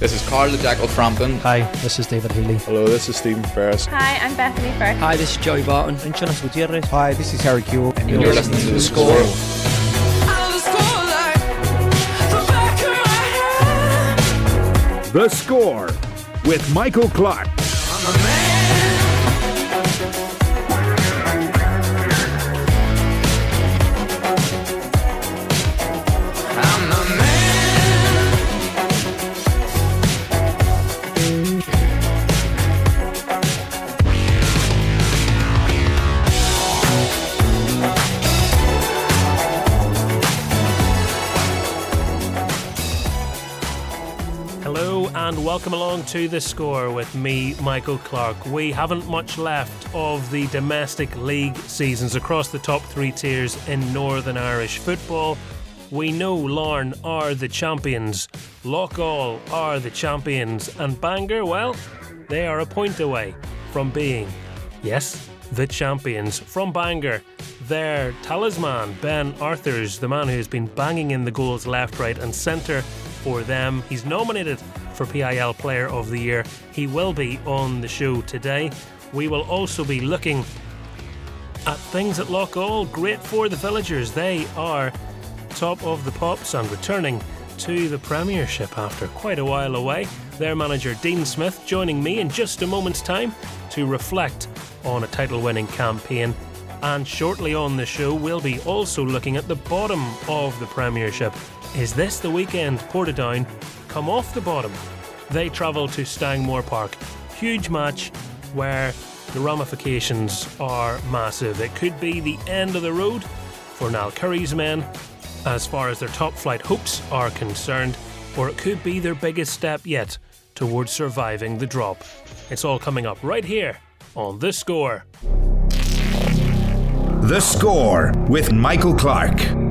This is Carl the Jackal Frampton. Hi, this is David Healy. Hello, this is Stephen Ferris. Hi, I'm Bethany Firth. Hi, this is Joey Barton. I'm Jonas Gutierrez. Hi, this is Harry Kewell. And you're, you're listening to The Score. The Score with Michael Clark. Welcome along to the score with me, Michael Clark. We haven't much left of the domestic league seasons across the top three tiers in Northern Irish football. We know Larne are the champions, Loughgall are the champions, and Bangor, well, they are a point away from being, yes, the champions. From Bangor, their talisman, Ben Arthurs, the man who has been banging in the goals left, right, and centre for them. He's nominated for PIL Player of the Year. He will be on the show today. We will also be looking at things at Loughgall. Great for the villagers. They are top of the pops and returning to the Premiership after quite a while away. Their manager Dean Smith joining me in just a moment's time to reflect on a title winning campaign. And shortly on the show, we'll be also looking at the bottom of the Premiership. Is this the weekend Portadown come off the bottom. They travel to Stangmore Park. Huge match where the ramifications are massive. It could be the end of the road for Niall Currie's men as far as their top flight hopes are concerned, or it could be their biggest step yet towards surviving the drop. It's all coming up right here on The Score. The Score with Michael Clark.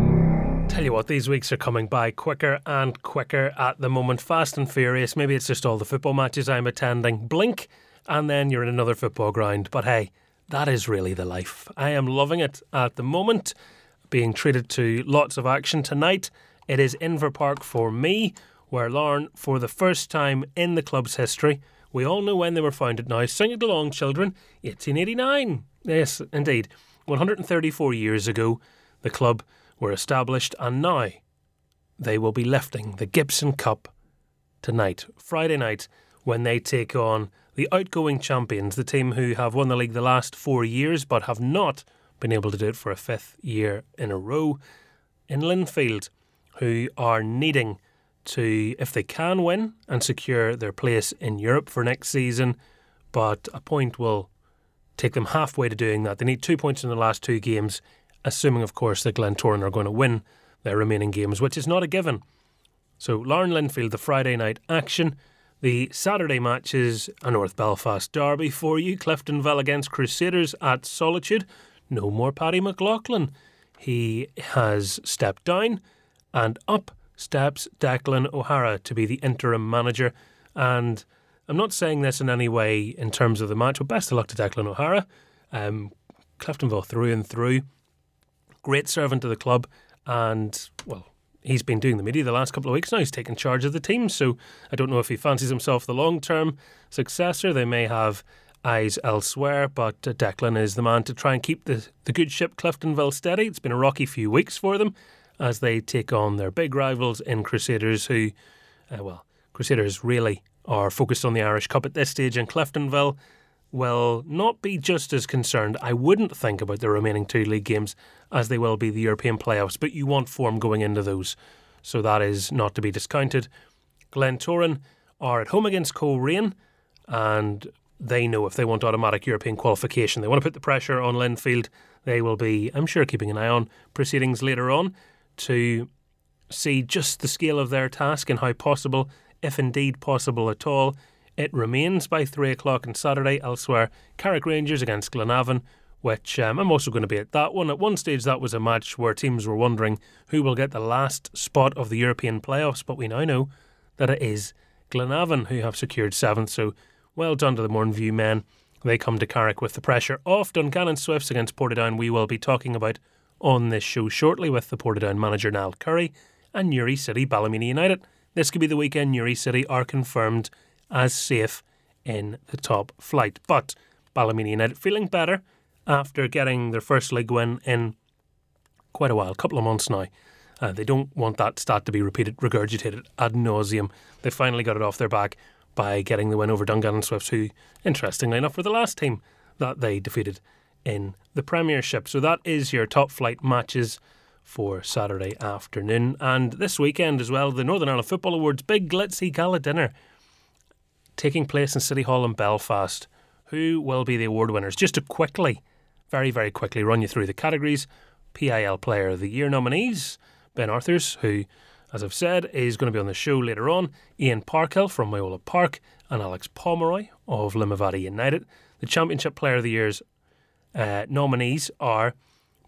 Tell you what, these weeks are coming by quicker and quicker at the moment. Fast and furious. Maybe it's just all the football matches I'm attending. Blink, and then you're in another football ground. But hey, that is really the life. I am loving it at the moment. Being treated to lots of action tonight. It is Inver Park for me, where Larne, for the first time in the club's history, we all know when they were founded now. Sing it along, children. 1889. Yes, indeed. 134 years ago, the club were established, and now they will be lifting the Gibson Cup tonight, Friday night, when they take on the outgoing champions, the team who have won the league the last four years but have not been able to do it for a fifth year in a row, in Linfield, who are needing to, if they can win and secure their place in Europe for next season, but a point will take them halfway to doing that. They need two points in the last two games assuming, of course, that Glentoran are going to win their remaining games, which is not a given. So, Larne Linfield, the Friday night action. The Saturday match is a North Belfast derby for you. Cliftonville against Crusaders at Solitude. No more Paddy McLaughlin. He has stepped down, and up steps Declan O'Hara to be the interim manager. And I'm not saying this in any way in terms of the match, but best of luck to Declan O'Hara. Um, Cliftonville through and through great servant to the club, and well, he's been doing the media the last couple of weeks now. He's taken charge of the team, so I don't know if he fancies himself the long term successor. They may have eyes elsewhere, but uh, Declan is the man to try and keep the, the good ship Cliftonville steady. It's been a rocky few weeks for them as they take on their big rivals in Crusaders, who, uh, well, Crusaders really are focused on the Irish Cup at this stage, and Cliftonville will not be just as concerned, I wouldn't think, about the remaining two league games as they will be the European playoffs, but you want form going into those. So that is not to be discounted. Glentoran are at home against Coleraine, and they know if they want automatic European qualification, they want to put the pressure on Linfield. They will be, I'm sure, keeping an eye on proceedings later on to see just the scale of their task and how possible, if indeed possible at all, it remains by three o'clock on Saturday. Elsewhere, Carrick Rangers against Glenavon, which um, I'm also going to be at that one. At one stage, that was a match where teams were wondering who will get the last spot of the European playoffs, but we now know that it is Glenavon who have secured seventh. So well done to the Mourneview men. They come to Carrick with the pressure off. Dungannon Swifts against Portadown, we will be talking about on this show shortly with the Portadown manager Niall Currie and Newry City Ballymena United. this could be the weekend Newry City are confirmed as safe in the top flight. But Ballymena United feeling better after getting their first league win in quite a while, a couple of months now. Uh, they don't want that stat to be repeated, regurgitated ad nauseum. They finally got it off their back by getting the win over Dungannon Swifts, who, interestingly enough, were the last team that they defeated in the Premiership. So that is your top flight matches for Saturday afternoon. And this weekend as well, the Northern Ireland Football Awards big glitzy gala dinner taking place in City Hall in Belfast. Who will be the award winners? Just to quickly, very, very quickly run you through the categories. PIL Player of the Year nominees Ben Arthurs, who, as I've said, is going to be on the show later on, Ian Parkhill from Moyola Park, and Alex Pomeroy of Limavady United. The Championship Player of the Year's uh, nominees are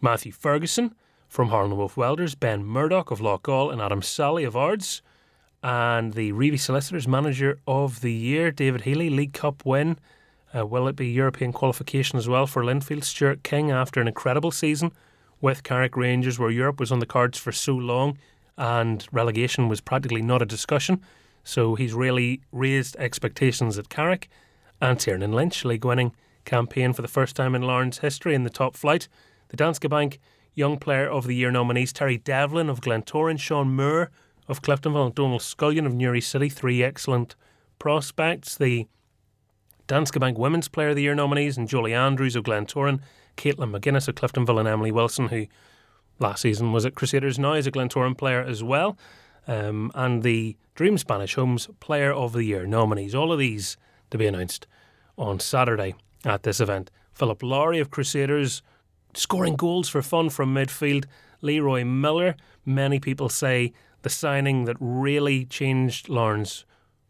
Matthew Ferguson from Harland Wolff Welders, Ben Murdoch of Loughgall, and Adam Sally of Ards. And the Reevy Solicitors Manager of the Year, David Healy, League Cup win. Uh, will it be European qualification as well for Linfield? Stuart King, after an incredible season with Carrick Rangers, where Europe was on the cards for so long and relegation was practically not a discussion. So he's really raised expectations at Carrick. And Tiernan Lynch, league winning campaign for the first time in Larne's history in the top flight. The Danske Bank Young Player of the Year nominees Terry Devlin of Glentoran, Sean Moore of Cliftonville, and Donald Scullion of Newry City. Three excellent prospects. The Danske Bank Women's Player of the Year nominees and Joely Andrews of Glentoran, Caitlin McGuinness of Cliftonville, and Emily Wilson, who last season was at Crusaders, now is a Glentoran player as well. Um, and the Dream Spanish Homes Player of the Year nominees. All of these to be announced on Saturday at this event. Philip Lowry of Crusaders scoring goals for fun from midfield. Leroy Miller, many people say the signing that really changed Larne's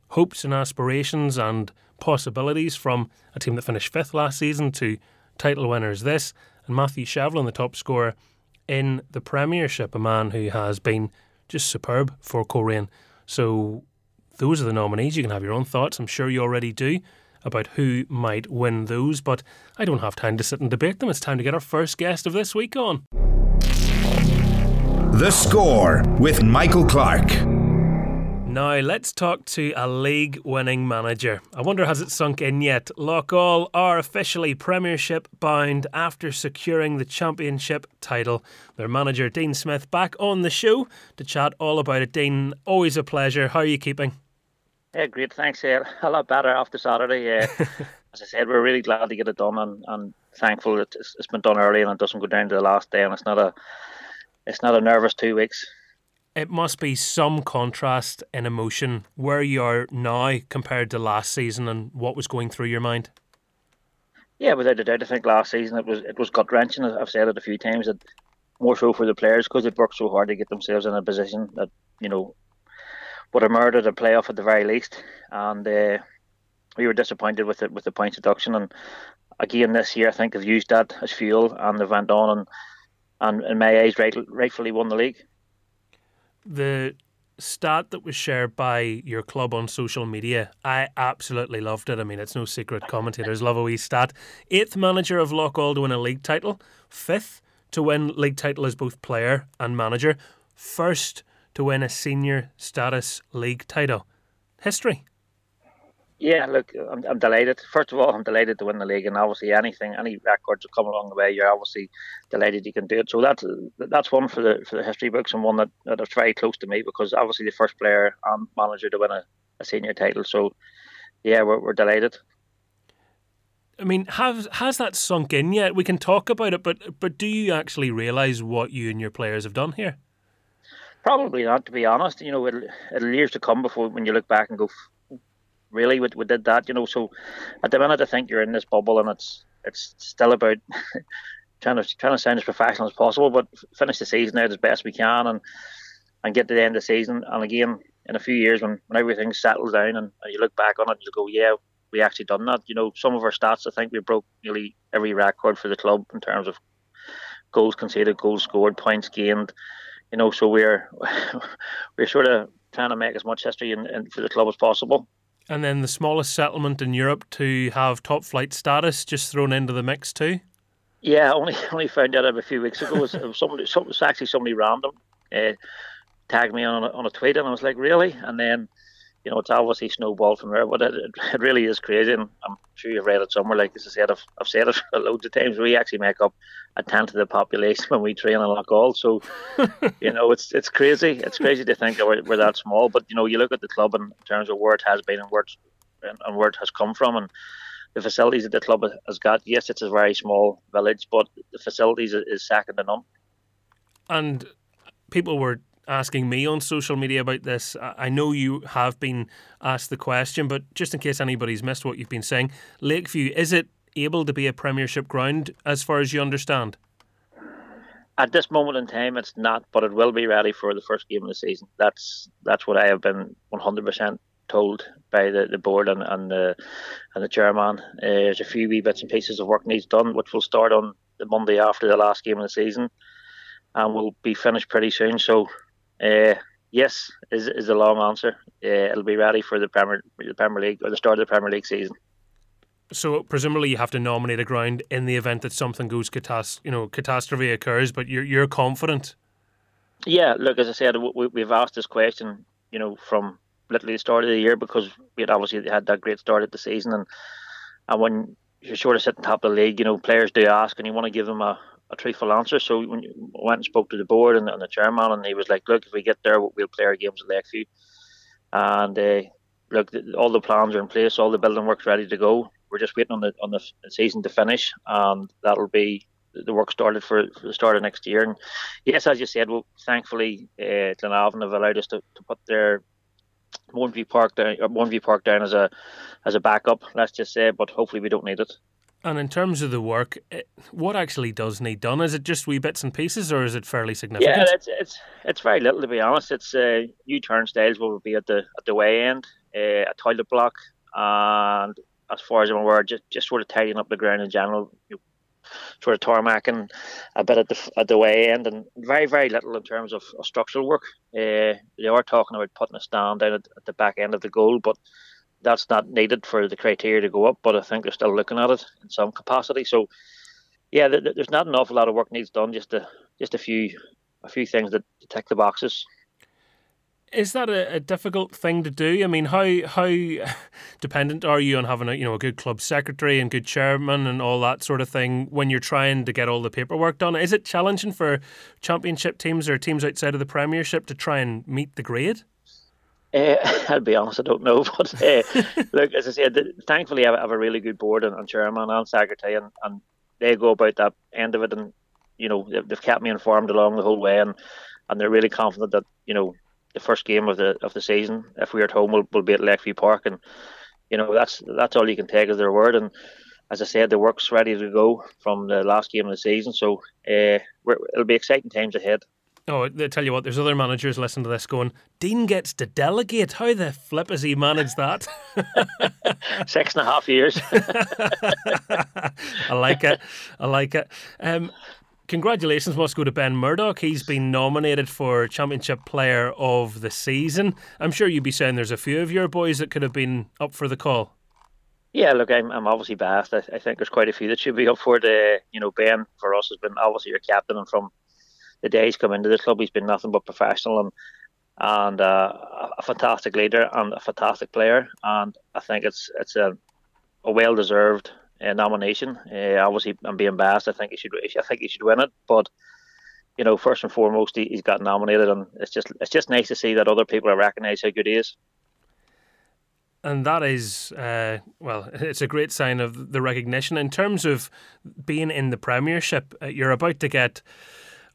hopes and aspirations and possibilities from a team that finished fifth last season to title winners this. And Matthew Shevlin, the top scorer in the Premiership, a man who has been just superb for Coleraine. So those are the nominees. You can have your own thoughts. I'm sure you already do about who might win those, but I don't have time to sit and debate them. It's time to get our first guest of this week on. The Score with Michael Clark. Now, let's talk to a league winning manager. I wonder, has it sunk in yet? Loughgall are officially Premiership bound after securing the Championship title. Their manager, Dean Smith, back on the show to chat all about it. Dean, always a pleasure. How are you keeping? Yeah, great. Thanks. Yeah, a lot better after Saturday. Yeah, as I said, we're really glad to get it done, and, and thankful that it's, it's been done early and it doesn't go down to the last day, and it's not a it's not a nervous two weeks. It must be some contrast in emotion where you are now compared to last season and what was going through your mind. Yeah, without a doubt. I think last season it was it was gut wrenching. I've said it a few times that more so for the players because they'd worked so hard to get themselves in a position that you know would have murdered a playoff at the very least. And uh, we were disappointed with it with the points deduction. And again this year, I think they've used that as fuel and they've went on and Um, and in my eyes, right, rightfully won the league. The stat that was shared by your club on social media, I absolutely loved it. I mean, it's no secret commentators love a wee stat. Eighth manager of Loughgall to win a league title, fifth to win league title as both player and manager, first to win a senior status league title. History. Yeah, look, I'm, I'm delighted. First of all, I'm delighted to win the league, and obviously anything, any records that come along the way, you're obviously delighted you can do it. So that's that's one for the for the history books, and one that, that is very close to me because obviously the first player and manager to win a, a senior title. So yeah, we're, we're delighted. I mean, has has that sunk in yet? We can talk about it, but but do you actually realise what you and your players have done here? Probably not, to be honest. You know, it'll, it'll years to come before when you look back and go, really, we, we did that. You know, so at the minute, I think you're in this bubble, and it's it's still about trying to trying to sound as professional as possible, but finish the season out as best we can, and and get to the end of the season. And again, in a few years, when, when everything settles down, and, and you look back on it, you go, yeah, we actually done that. You know, some of our stats, I think we broke nearly every record for the club in terms of goals conceded, goals scored, points gained you know, so we're we're sort of trying to make as much history in, in, for the club as possible. And then the smallest settlement in Europe to have top flight status just thrown into the mix too. Yeah, only only found out a few weeks ago. It was, it was somebody, it was actually somebody random. Uh, tagged me on a, on a tweet, and I was like, really? And then you know, it's obviously snowballed from there, but it, it really is crazy. And I'm sure you've read it somewhere. Like as I said, I've, I've said it loads of times. We actually make up a tenth of the population when we train in Loughgall. So, you know, it's it's crazy. It's crazy to think that we're, we're, that small. But you know, you look at the club in terms of where it has been and where, and, and where it has come from, and the facilities that the club has got. Yes, it's a very small village, but the facilities is second to none. And people were asking me on social media about this. I know you have been asked the question, but just in case anybody's missed what you've been saying, Lakeview, is it able to be a Premiership ground as far as you understand? At this moment in time, it's not, but it will be ready for the first game of the season. That's that's what I have been 100% told by the, the board and, and the and the chairman. Uh, there's a few wee bits and pieces of work needs done, which will start on the Monday after the last game of the season, and will be finished pretty soon. So uh, yes, is is a long answer. Uh, it'll be ready for the Premier the Premier League or the start of the Premier League season. So presumably you have to nominate a ground in the event that something goes catas- you know catastrophe occurs, but you're you're confident. Yeah, look, as I said, we, we've asked this question, you know, from literally the start of the year because we had obviously had that great start at the season, and and when you're sort of sitting top of the league, you know, players do ask, and you want to give them a, a truthful answer. So when you went and spoke to the board and, and, the chairman, and he was like, "Look, if we get there, we'll play our games at Lakeview." And uh, look, all the plans are in place, all the building work's ready to go. We're just waiting on the on the season to finish, and that'll be the work started for, for the start of next year. And yes, as you said, well, thankfully, uh, Glenavon have allowed us to, to put their Mourneview Park down, or Mourneview Park down as a as a backup. Let's just say, but hopefully we don't need it. And in terms of the work, eh, what actually does need done? Is it just wee bits and pieces, or is it fairly significant? Yeah, it's it's it's very little to be honest. It's uh, new turnstiles will be at the at the way end, uh, a toilet block, and as far as I'm aware, just just sort of tidying up the ground in general, you know, sort of tarmacking a bit at the at the way end, and very very little in terms of, of structural work. Uh, they are talking about putting a stand down at, at the back end of the goal, but that's not needed for the criteria to go up, but I think they're still looking at it in some capacity. So, yeah, there's not an awful lot of work needs done. Just a just a few a few things that tick the boxes. Is that a, a, difficult thing to do? I mean, how how dependent are you on having a you know a good club secretary and good chairman and all that sort of thing when you're trying to get all the paperwork done? Is it challenging for championship teams or teams outside of the Premiership to try and meet the grade? Uh, I'll be honest, I don't know. But uh, look, as I said, thankfully I have a really good board and, and chairman and secretary, and, and they go about that end of it, and you know they've kept me informed along the whole way, and and they're really confident that you know the first game of the of the season, if we're at home, will will be at Lakeview Park, and you know that's that's all you can take as their word. And as I said, the work's ready to go from the last game of the season, so uh, it'll be exciting times ahead. Oh, I tell you what, there's other managers listening to this going, Dean gets to delegate. How the flip has he managed that? Six and a half years. I like it. I like it. Um, congratulations must go to Ben Murdoch. He's been nominated for Championship Player of the Season. I'm sure you'd be saying there's a few of your boys that could have been up for the call. Yeah, look, I'm, I'm obviously biased. I, I think there's quite a few that should be up for the, you know, Ben for us has been obviously your captain and from the day he's come into the club, he's been nothing but professional and and uh, a fantastic leader and a fantastic player. And I think it's it's a, a well deserved uh, nomination. Uh, obviously, I'm being biased. I think he should. I think he should win it. But you know, first and foremost, he, has got nominated, and it's just it's just nice to see that other people are recognise how good he is. And that is, uh, well, it's a great sign of the recognition in terms of being in the Premiership. Uh, you're about to get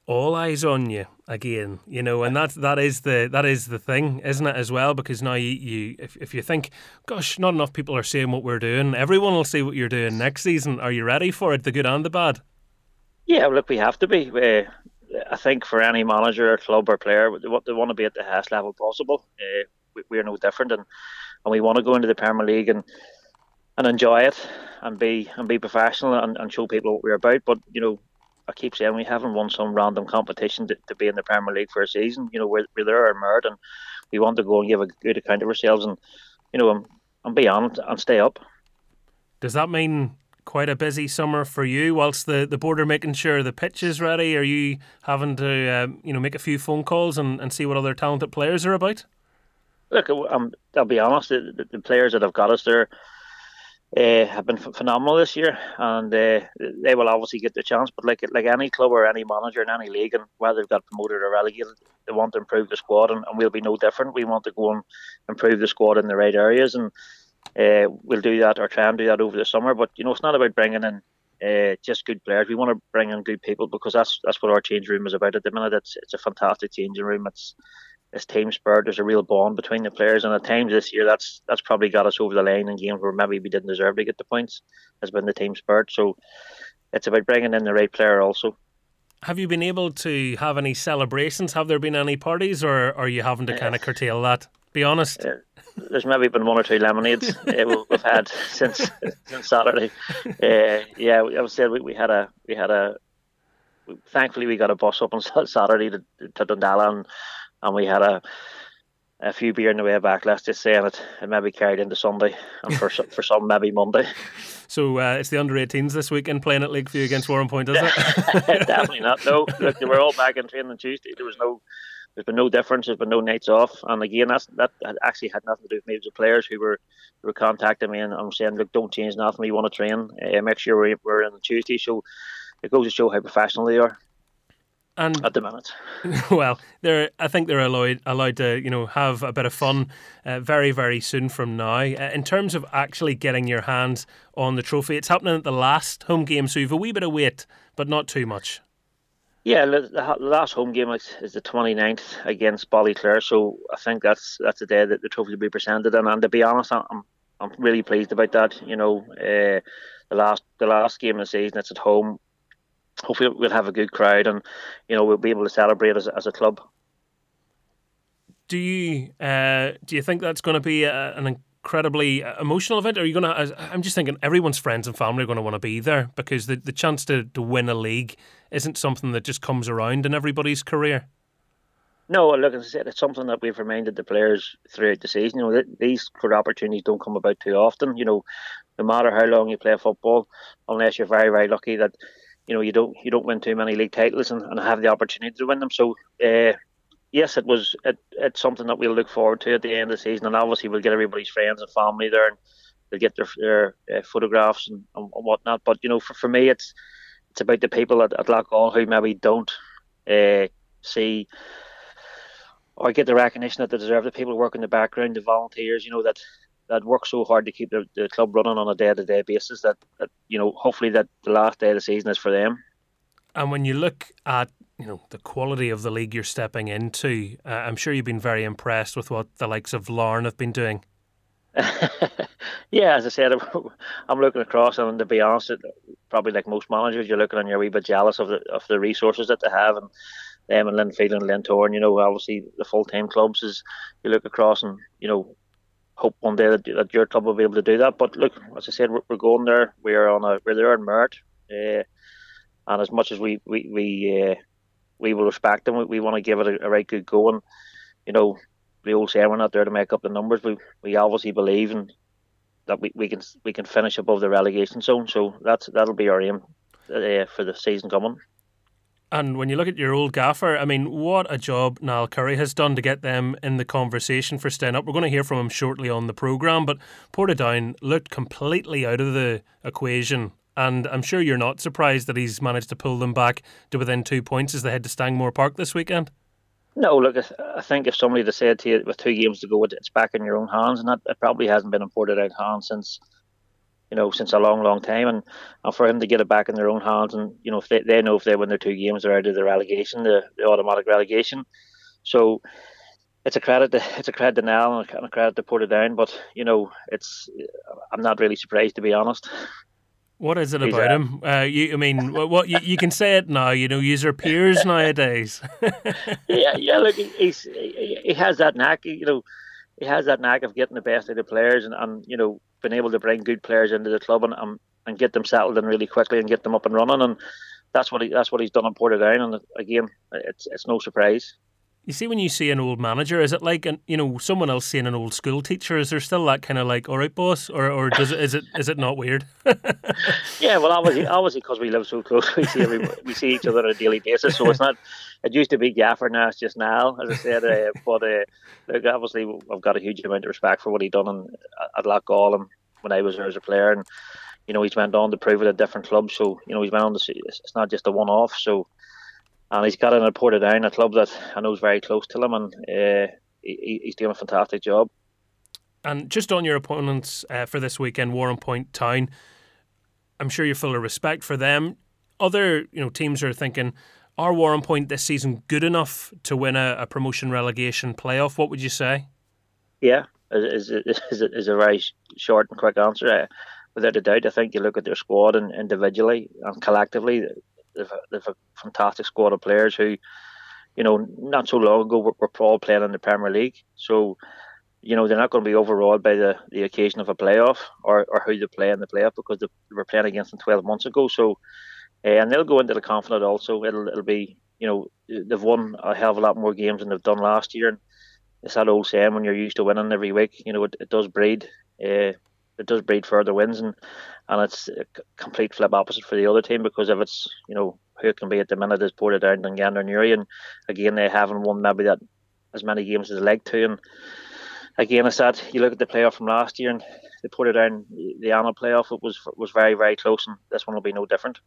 all eyes on you again you know and that that is the that is the thing isn't it as well? Because now you, you if, if you think gosh not enough people are seeing what we're doing everyone will see what you're doing next season. Are you ready for it the good and the bad? Yeah look we have to be. Uh, i think for any manager or club or player they want, to be at the highest level possible. Uh, we, we're no different and and we want to go into the premier league and and enjoy it and be and be professional and, and show people what we're about. But you know I keep saying we haven't won some random competition to, to be in the Premier League for a season. You know, we're, we're there and merit, and we want to go and give a good account of ourselves, and you know, and, and be on and stay up. Does that mean quite a busy summer for you. Whilst the, the board are making sure the pitch is ready, are you having to um, you know make a few phone calls and, and see what other talented players are about? Look, um, I'll be honest. The, the players that have got us there uh, have been phenomenal this year, and uh, they will obviously get the chance. But like like any club or any manager in any league, and whether they've got promoted or relegated, they want to improve the squad, and, and we'll be no different. We want to go and improve the squad in the right areas, and uh, we'll do that or try and do that over the summer. But you know, it's not about bringing in uh, just good players. We want to bring in good people because that's that's what our change room is about at the minute. It's it's a fantastic changing room. It's it's team spirit. There's a real bond between the players, and at times this year, that's that's probably got us over the line in games where maybe we didn't deserve to get the points. Has been the team spirit. So it's about bringing in the right player also. Have you been able to have any celebrations? Have there been any parties, or are you having to kind of curtail that? Be honest. Uh, there's maybe been one or two lemonades uh, we've had since since Saturday. Uh, yeah, I would say we, we had a we had a. Thankfully, we got a bus up on Saturday to, to Dundalk, and, and we had a a few beer in the way back. Let's just say, and it, it maybe carried into Sunday, and for for some maybe Monday. So uh, it's the under 18s this weekend playing at Lakeview against Warrenpoint, is it? Definitely not. No, look, they were all back in training on Tuesday. There was no there's been no difference. There's been no nights off. And again, that's that actually had nothing to do with me. It was the players who were who were contacting me and I'm saying, look, don't change nothing. We want to train. Uh, make sure we're, we're in on Tuesday. So it goes to show how professional they are. And at the minute, well, they're. I think they're allowed allowed to you know have a bit of fun, uh, very very soon from now. Uh, in terms of actually getting your hands on the trophy, it's happening at the last home game, so you've a wee bit of wait, but not too much. Yeah, the last home game is the 29th against Ballyclare, so I think that's that's the day that the trophy will be presented. And, and to be honest, I'm I'm really pleased about that. You know, uh, the last the last game of the season, it's at home. Hopefully, we'll have a good crowd, and you know we'll be able to celebrate as as a club. Do you uh, do you think that's going to be a, an incredibly uh, emotional event? Are you going to? I'm just thinking everyone's friends and family are going to want to be there because the, the chance to, to win a league isn't something that just comes around in everybody's career. No, look, as I said, it's something that we've reminded the players throughout the season. You know, these of opportunities don't come about too often. You know, no matter how long you play football, unless you're very, very lucky that you know you don't you don't win too many league titles and, and have the opportunity to win them. So uh, yes, it was it, it's something that we'll look forward to at the end of the season, and obviously we'll get everybody's friends and family there, and they'll get their, their uh, photographs and, and, whatnot. But you know, for, for me, it's it's about the people at, at Loughgall who maybe don't uh, see or get the recognition that they deserve. The people who work in the background, the volunteers, you know that that work so hard to keep the, the club running on a day to day basis. That, that you know, hopefully that the last day of the season is for them. And when you look at you know the quality of the league you're stepping into, uh, I'm sure you've been very impressed with what the likes of Larne have been doing. yeah, as I said, I'm looking across, and to be honest, probably like most managers, you're looking and you're a wee bit jealous of the of the resources that they have, and them and Linfield and Glentoran. You know, obviously the full time clubs is you look across and you know hope one day that, that your club will be able to do that. But look, as I said, we're, we're going there. We are on a we're there in merit, uh, and as much as we we we uh, we will respect them. We, we want to give it a, a, right good go. And, you know, the old saying, we're not there to make up the numbers. We, we obviously believe in that we, we can we can finish above the relegation zone. So that's that'll be our aim uh, for the season coming. And when you look at your old gaffer, I mean, what a job Niall Currie has done to get them in the conversation for staying up. We're going to hear from him shortly on the programme, but Portadown looked completely out of the equation and I'm sure you're not surprised that he's managed to pull them back to within two points as they head to Stangmore Park this weekend. No, look, I think if somebody had said to you with two games to go, it's back in your own hands, and that it probably hasn't been in Portadown hands since, you know, since a long, long time. And, and for him to get it back in their own hands, and you know, if they, they know if they win their two games, they're out of the relegation, the, the automatic relegation. So it's a credit to it's a credit to Niall and a credit to Portadown, but you know, it's I'm not really surprised to be honest. What is it He's about him? Uh, you, I mean, what, what you, you, can say it now. You know, user peers nowadays. yeah, yeah. Look, he's he, he has that knack. You know, he has that knack of getting the best of the players and, and you know being able to bring good players into the club and um, and get them settled in really quickly and get them up and running. And that's what he that's what he's done in Portadown. And again, it's it's no surprise. You see, when you see an old manager, is it like an, you know someone else seeing an old school teacher? Is there still that kind of like, all right, boss, or or does it is it is it not weird? yeah, well, obviously, obviously, because we live so close, we see every, we see each other on a daily basis. So it's not. It used to be Gaffer, now it's just now, as I said. Uh, but uh, look, obviously, I've got a huge amount of respect for what he done in, at and when I was there as a player, and you know he's went on to prove it at different clubs. So you know he's went on to see it's not just a one-off. So and he's got in at Portadown, a club that I know is very close to him, and uh, he, he's doing a fantastic job. And just on your opponents uh, for this weekend, Warrenpoint Town, I'm sure you're full of respect for them. Other you know teams are thinking, are Warrenpoint this season good enough to win a, a promotion relegation playoff? What would you say? Yeah, is is, is, is a very short and quick answer. Uh, without a doubt, I think you look at their squad and individually and collectively, they've, they've a fantastic squad of players who, you know, not so long ago were, were all playing in the Premier League. So, you know, they're not going to be overawed by the, the occasion of a playoff or, or who they play in the playoff because they were playing against them 12 months ago. So, uh, and they'll go into the confident also. It'll, it'll be, you know, they've won a hell of a lot more games than they've done last year. And it's that old saying when you're used to winning every week, you know, it, it does breed. Uh, it does breed further wins, and and it's a complete flip opposite for the other team because if it's you know who it can be at the minute is Portadown and Gander Newry, and again they haven't won maybe that as many games as they like to, and again it's that you look at the playoff from last year and the Portadown the Annagh playoff it was was very very close, and this one will be no different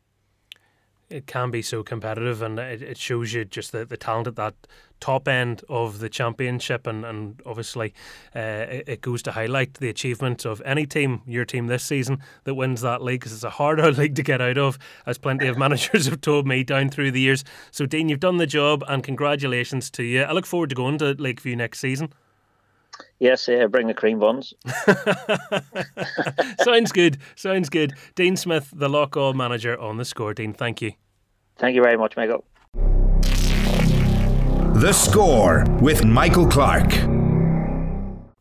it can be so competitive and it, it shows you just the, the talent at that top end of the championship and, and obviously uh, it, it, goes to highlight the achievement of any team, your team this season, that wins that league because it's a harder league to get out of, as plenty of managers have told me down through the years. So Dean, you've done the job and congratulations to you. I look forward to going to Lakeview next season. Yes, uh, bring the cream buns. Sounds good. Sounds good. Dean Smith, the Loughgall manager on the score. Dean, thank you. Thank you very much, Michael. The score with Michael Clark.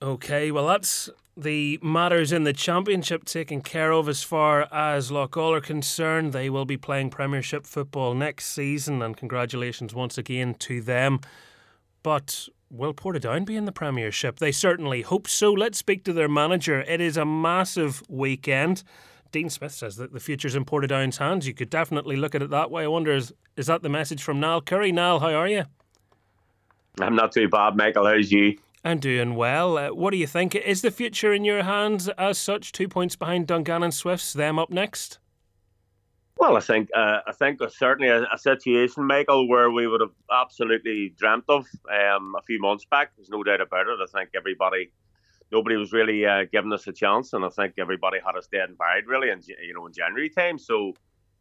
Okay, well, that's the matters in the championship taken care of as far as Loughgall are concerned. They will be playing Premiership football next season, and congratulations once again to them. But Will Portadown be in the Premiership? They certainly hope so. Let's speak to their manager. It is a massive weekend. Dean Smith says that the future's in Portadown's hands. You could definitely look at it that way. I wonder, is, is that the message from Niall Currie? Niall, how are you? I'm not too bad, Michael. How's you? I'm doing well. Uh, what do you think? Is the future in your hands as such? Two points behind Dungannon Swifts, them up next? Well, I think uh, I think certainly a, a, situation, Michael, where we would have absolutely dreamt of um, a few months back. There's no doubt about it. I think everybody, nobody was really uh, giving us a chance, and I think everybody had us dead and buried really, in you know in January time. So,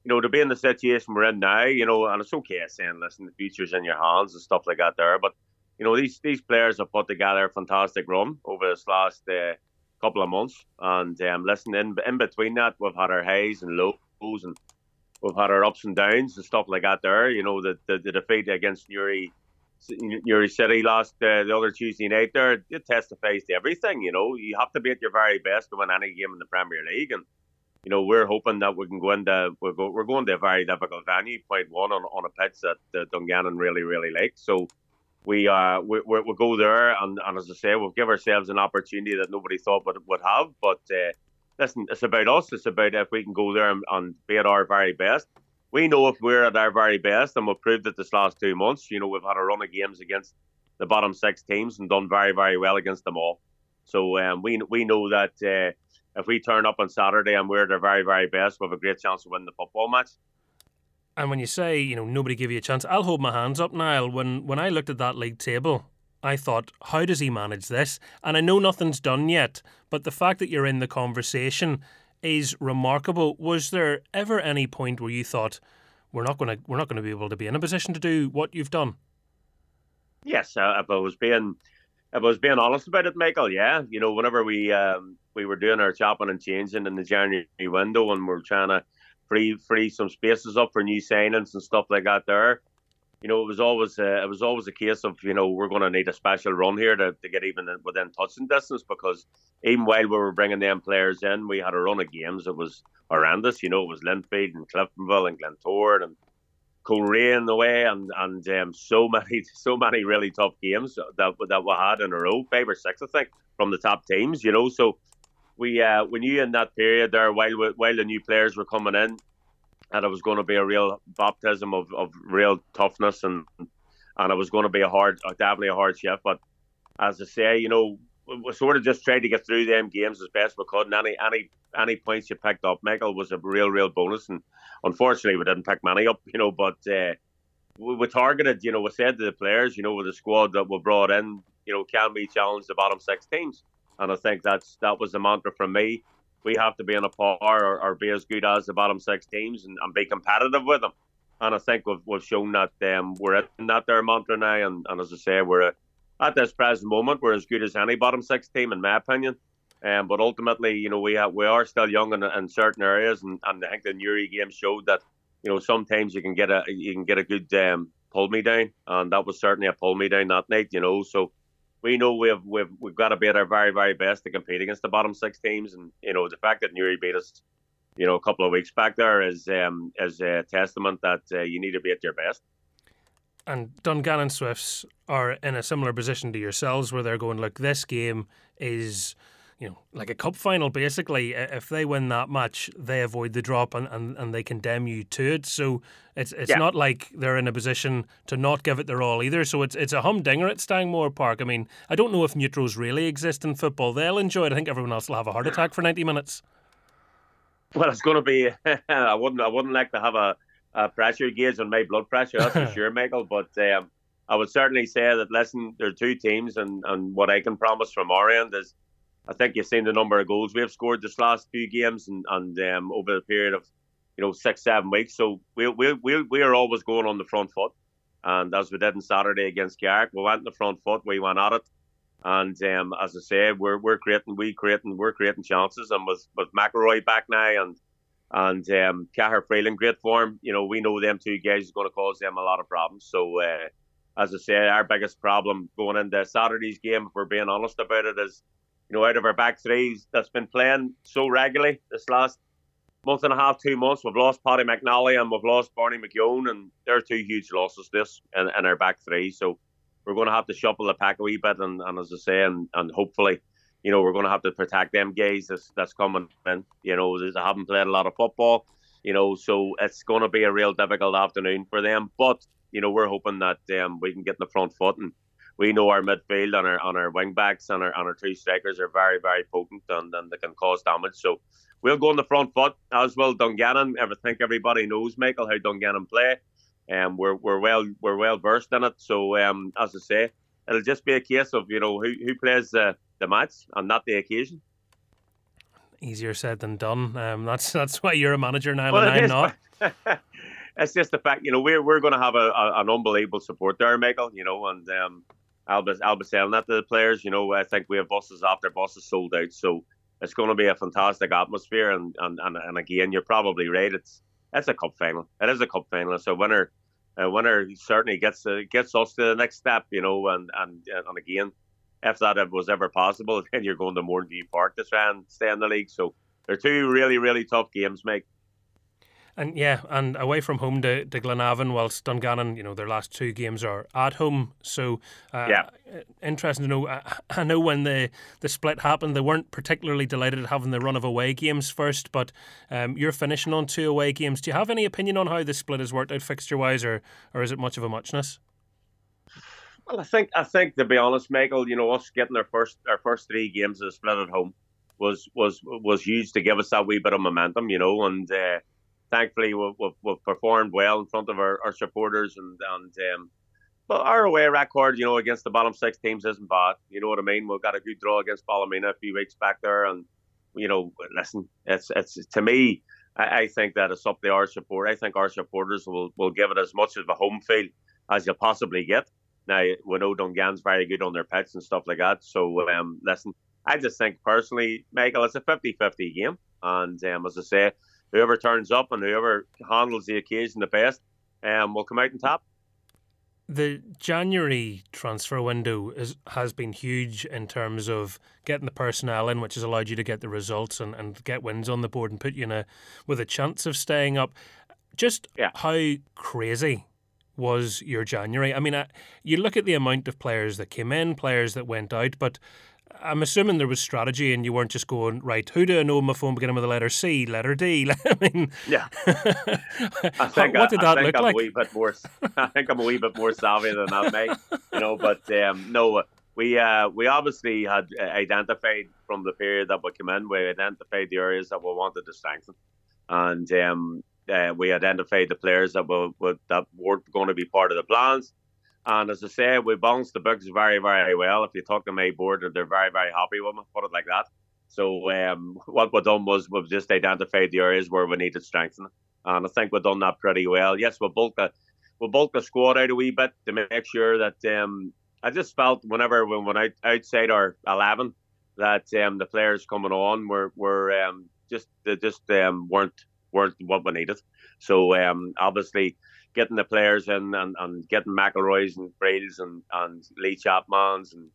you know, to be in the situation we're in now, you know, and it's okay saying, listen, the future's in your hands and stuff like that there, but you know, these these players have put together a fantastic run over this last uh, couple of months, and um, listen, in in between that, we've had our highs and lows and we've had our ups and downs and stuff like that. There, you know, the the, the defeat against Newry, Newry City last uh, the other Tuesday night there, it testifies to everything. You know, you have to be at your very best to win any game in the Premier League, and you know we're hoping that we can go into we're, go, we're going to a very difficult venue, point one on, on a pitch that uh, Dungannon really really likes. So. We uh we, we we'll go there and, and as I say we'll give ourselves an opportunity that nobody thought would would have, but uh, listen, it's about us. It's about if we can go there and, and be at our very best. We know if we're at our very best, and we've proved it this last two months. You know, we've had a run of games against the bottom six teams and done very, very well against them all. So um, we we know that uh, if we turn up on Saturday and we're at our very, very best, we have a great chance to win the football match. And when you say, you know, nobody give you a chance, I'll hold my hands up, Niall. When when I looked at that league table, I thought, how does he manage this? And I know nothing's done yet, but the fact that you're in the conversation is remarkable. Was there ever any point where you thought we're not going to we're not going to be able to be in a position to do what you've done? Yes, uh, if I was being if I was being honest about it, Michael, yeah, you know, whenever we um, we were doing our chopping and changing in the January window, and we're trying to free free some spaces up for new signings and stuff like that, there, you know, it was always uh, it was always a case of you know we're going to need a special run here to, to get even within touching distance because even while we were bringing them players in, we had a run of games. It was horrendous. You know, it was Linfield and Cliftonville and Glentoran and Coleraine away, and and um, so many so many really tough games that that we had in a row, five or six, I think, from the top teams. You know, so we uh, we knew in that period there while while the new players were coming in, that it was going to be a real baptism of, of real toughness and and it was going to be a hard, definitely a hard shift. But as I say, you know, we sort of just tried to get through them games as best we could. And any any any points you picked up, Michael, was a real real bonus. And unfortunately, we didn't pick many up, you know. But uh, we, we targeted, you know, we said to the players, you know, with the squad that we brought in, you know, can we challenge the bottom six teams? And I think that's that was the mantra from me. We have to be on a par or, or be as good as the bottom six teams and, and be competitive with them. And I think we've, we've shown that um, we're in that there mantra now. And, and as I say, we're at this present moment, we're as good as any bottom six team, in my opinion. Um, but ultimately, you know, we have, we are still young in, in certain areas, and, and I think the Newry game showed that, you know, sometimes you can get a you can get a good um, pull me down, and that was certainly a pull me down that night. You know, so we know we've we've we've got to be at our very very best to compete against the bottom six teams, and you know the fact that Newry beat us, you know, a couple of weeks back there is um, is a testament that uh, you need to be at your best. And Dungannon Swifts are in a similar position to yourselves, where they're going, look, this game is you know, like a cup final, basically. If they win that match, they avoid the drop and, and, and they condemn you to it. So it's it's yeah. not like they're in a position to not give it their all either. So it's it's a humdinger at Stangmore Park. I mean, I don't know if neutrals really exist in football. They'll enjoy it. I think everyone else will have a heart attack for 90 minutes. Well, it's going to be. I wouldn't. I wouldn't like to have a, a pressure gauge on my blood pressure. That's for sure, Michael. But um, I would certainly say that listen, there are two teams, and, and what I can promise from our end is I think you've seen the number of goals we have scored this last few games and, and um, over the period of you know six seven weeks. So we we we we are always going on the front foot, and as we did on Saturday against Carrick, we went on the front foot. We went at it, and um, as I say, we're we're creating we creating we're creating chances, and with with McElroy back now and and um, Cahir Freeland great form. You know we know them two guys is going to cause them a lot of problems. So. Uh, as I say, our biggest problem going into Saturday's game, if we're being honest about it, is you know, out of our back threes that's been playing so regularly this last month and a half, two months, we've lost Paddy McNally and we've lost Barney McKeown, and they're two huge losses this in, in our back three. So we're going to have to shuffle the pack a wee bit, and, and as I say, and, and hopefully, you know, we're going to have to protect them guys that's, that's coming in. You know, they haven't played a lot of football, you know, so it's going to be a real difficult afternoon for them. But, you know, we're hoping that um, we can get in the front foot and we know our midfield and our on our wing backs and our and our two strikers are very very potent and, and they can cause damage. So we'll go on the front foot as well. Dungannon, I think everybody knows Michael how Dungannon play, and um, we're we're well we're well versed in it. So um, as I say, it'll just be a case of you know who who plays the the match and not the occasion. Easier said than done. Um, that's that's why you're a manager now, well, and I'm not. it's just the fact, you know, we're we're going to have a, a, an unbelievable support there, Michael. You know, and um, I'll be, selling that to the players. You know, I think we have buses after buses sold out, so it's going to be a fantastic atmosphere. And, and, and, and again, you're probably right. It's it's a cup final. It is a cup final. So winner, a winner certainly gets uh, gets us to the next step. You know, and and and again, if that was ever possible, then you're going to Mourneview Park to try and stay in the league. So they're two really really tough games, Mike. And yeah, and away from home to, to Glenavon, whilst Dungannon, you know, their last two games are at home. So, uh, yeah, interesting to know. I, I, know when the, the split happened, they weren't particularly delighted at having the run of away games first, but um, you're finishing on two away games. Do you have any opinion on how the split has worked out fixture wise, or, or is it much of a muchness? Well, I think I think to be honest, Michael, you know, us getting our first our first three games of the split at home was was was huge to give us that wee bit of momentum, you know, and. Uh, thankfully we've, we've, performed well in front of our, our supporters and and um, but our away record, you know, against the bottom six teams isn't bad. You know what I mean? We've got a good draw against Ballymena a few weeks back there, and you know, listen, it's it's to me, I, I think that it's up to our support. I think our supporters will, will give it as much of a home feel as you possibly get. Now we know Dungan's very good on their pitch and stuff like that. So um, listen, I just think personally, Michael, it's a 50-50 game, and um, as I say, whoever turns up and whoever handles the occasion the best um, will come out on top. The January transfer window is, has been huge in terms of getting the personnel in, which has allowed you to get the results and, and get wins on the board and put you in a with a chance of staying up. Just Yeah. how crazy was your January? I mean, I, you look at the amount of players that came in, players that went out, but I'm assuming there was strategy and you weren't just going, right, who do I know my phone beginning with the letter C, letter D? I mean, Yeah. I think what did I, that I think look I'm like? a wee bit more. I think I'm a wee bit more savvy than that, mate. You know, but um, no, we uh, we obviously had uh, identified from the period that we came in. We identified the areas that we wanted to strengthen, and um, uh, we identified the players that were, were that were going to be part of the plans. And as I say, we balanced the books very, very well. If you talk to my board, they're very, very happy with me. Put it like that. So um, what we done was we've just identified the areas where we needed strengthening, and I think we've done that pretty well. Yes, we bulked the we bulked the squad out a wee bit to make sure that um, I just felt whenever we went out, outside our eleven that um, the players coming on were were um, just they just um, weren't weren't what we needed. So um, obviously getting the players in and, and getting McElroy's and Brails and, and Lee Chapman's and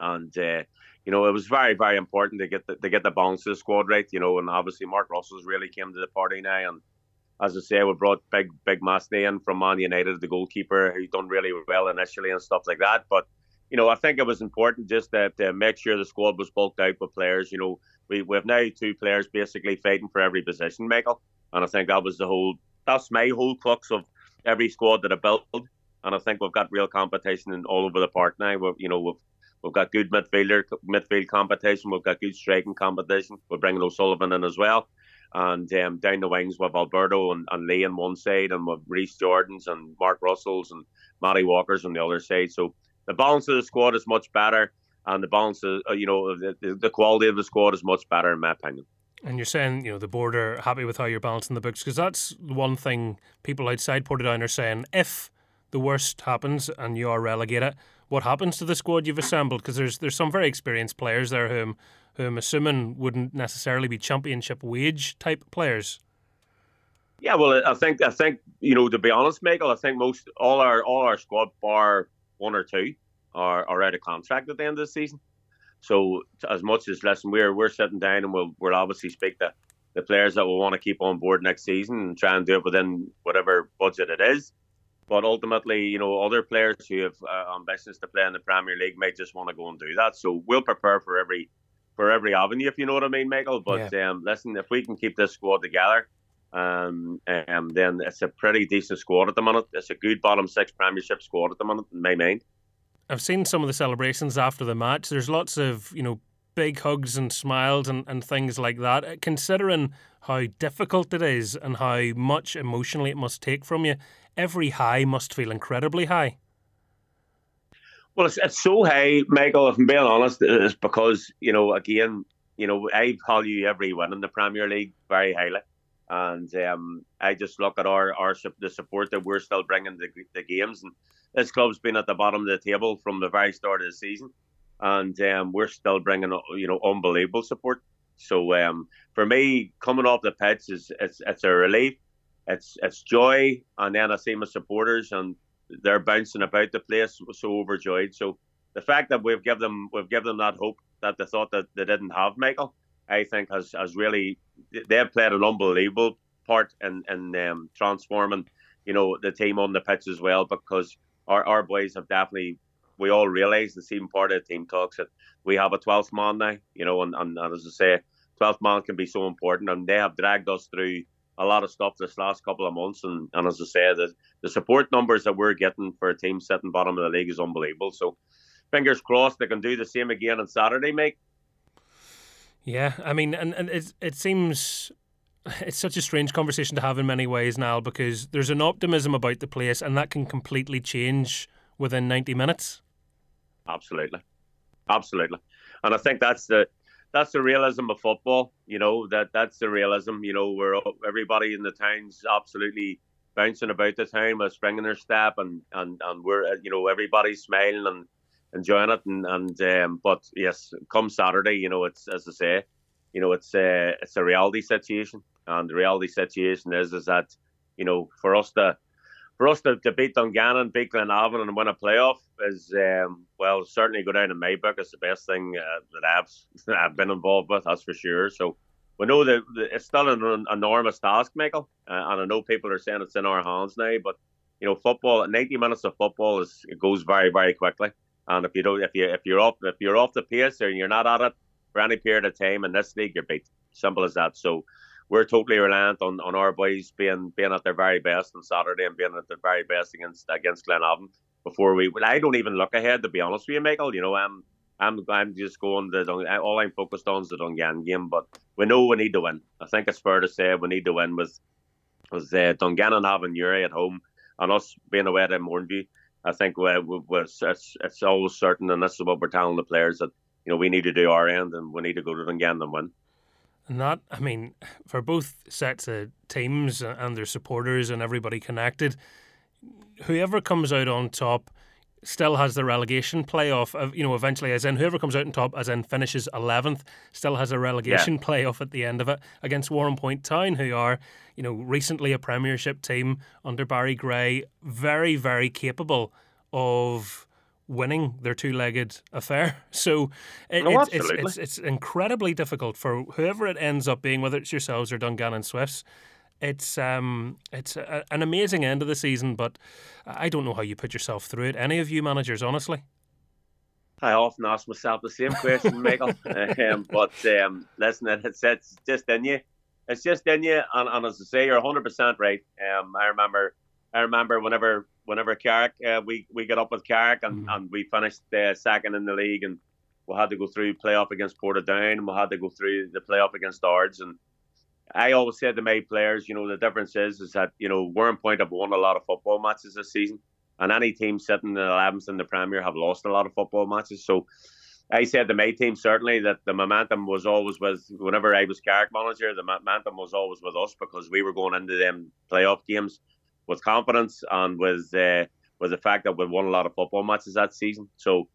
and uh, you know it was very very important to get the, to get the balance of the squad right. You know, and obviously Mark Russell's really came to the party now, and as I say, we brought big big Masney in from Man United, the goalkeeper, who done really well initially and stuff like that. But you know, I think it was important just to, to make sure the squad was bulked out with players. You know, we we have now two players basically fighting for every position, Michael, and I think that was the whole that's my whole crux of every squad that I built, and I think we've got real competition in all over the park now. We've, you know, we've we've got good midfielder midfield competition. We've got good striking competition. We're bringing O'Sullivan in as well, and um, down the wings with Alberto and, and Lee on one side, and with Reese Jordans and Mark Russells and Matty Walkers on the other side. So the balance of the squad is much better, and the balance of uh, you know the, the quality of the squad is much better in my opinion. And you're saying, you know, the board are happy with how you're balancing the books because that's the one thing people outside Portadown are saying. If the worst happens and you are relegated, what happens to the squad you've assembled? Because there's there's some very experienced players there whom who I'm assuming wouldn't necessarily be championship wage type players. Yeah, well, I think I think you know to be honest, Michael, I think most all our all our squad bar one or two are, are out of contract at the end of the season. So as much as listen, we're we're sitting down and we'll we'll obviously speak to the players that will want to keep on board next season and try and do it within whatever budget it is. But ultimately, you know, other players who have uh, ambitions to play in the Premier League might just want to go and do that. So we'll prepare for every for every avenue, if you know what I mean, Michael. But um, listen, if we can keep this squad together, um, um, then it's a pretty decent squad at the minute. It's a good bottom six Premiership squad at the minute, in my mind. I've seen some of the celebrations after the match. There's lots of, you know, big hugs and smiles and, and things like that. Considering how difficult it is and how much emotionally it must take from you, every high must feel incredibly high. Well, it's, it's so high, Michael. If I'm being honest, it's because you know, again, you know, I value every win in the Premier League very highly, and um, I just look at our our the support that we're still bringing the the games, and this club's been at the bottom of the table from the very start of the season, and um, we're still bringing you know unbelievable support. So um, for me, coming off the pitch is it's it's a relief, it's it's joy, and then I see my supporters and they're bouncing about the place, so overjoyed. So the fact that we've given them we've given them that hope that they thought that they didn't have, Michael, I think has has really they've played an unbelievable part in in um, transforming, you know, the team on the pitch as well because our our boys have definitely. We all realise the same part of the team talks that we have a 12th man now, you know, and, and, and as I say, 12th man can be so important, and they have dragged us through a lot of stuff this last couple of months. And, and as I say, the, the support numbers that we're getting for a team sitting bottom of the league is unbelievable. So fingers crossed they can do the same again on Saturday, mate. Yeah, I mean, and, and it, it seems it's such a strange conversation to have in many ways now because there's an optimism about the place and that can completely change within 90 minutes. Absolutely. Absolutely. And I think that's the that's the realism of football. You know that that's the realism. You know where everybody in the town's absolutely bouncing about the town with springing their step, and and and we're you know everybody's smiling and enjoying it. And and um, but yes, come Saturday, you know it's as I say, you know it's uh, it's a reality situation, and the reality situation is is that you know for us to for us to, to beat Dungannon, beat Glenavon, and win a playoff is um, well certainly go down in my book as the best thing uh, that I've I've been involved with. That's for sure. So we know that it's still an enormous task, Michael, uh, and I know people are saying it's in our hands now, but you know, football, ninety minutes of football is it goes very, very quickly. And if you don't, if you if you're off if you're off the pace or you're not at it for any period of time in this league, you're beat. Simple as that. So we're totally reliant on, on our boys being being at their very best on Saturday and being at their very best against against Glenavon before we. Well, I don't even look ahead to be honest with you, Michael. You know, I'm I'm I'm just going to all I'm focused on is the Dungannon game, but we know we need to win. I think it's fair to say we need to win with with uh, Dungannon having Newry at home and us being away at Mourneview. I think we, we, we, it's, it's always certain, and this is what we're telling the players that you know we need to do our end and we need to go to Dungannon and win. And that, I mean, for both sets of teams and their supporters and everybody connected, whoever comes out on top still has the relegation playoff. You know, eventually, as in whoever comes out on top, as in finishes eleventh, still has a relegation yeah. playoff at the end of it against Warrenpoint Town, who are you know recently a Premiership team under Barry Gray, very very capable of winning their two-legged affair. So it, no, it's, it's, it's, it's incredibly difficult for whoever it ends up being, whether it's yourselves or Dungannon Swifts. It's um it's a, an amazing end of the season, but I don't know how you put yourself through it. Any of you managers, honestly. I often ask myself the same question, Michael. um, but um, listen, it's it's just in you. It's just in you, and, and as I say, you're 100 percent right. Um, I remember, I remember whenever whenever Carrick, uh, we we got up with Carrick and, mm. and we finished uh, second in the league, and we had to go through playoff against Portadown, and we had to go through the playoff against Ards, and I always said to my players, you know, the difference is is that you know Warrenpoint have won a lot of football matches this season, and any team sitting in the eleventh in the Premier have lost a lot of football matches. So I said to my team certainly that the momentum was always with whenever I was Carrick manager, the momentum was always with us because we were going into them playoff games with confidence and with uh, with the fact that we won a lot of football matches that season. So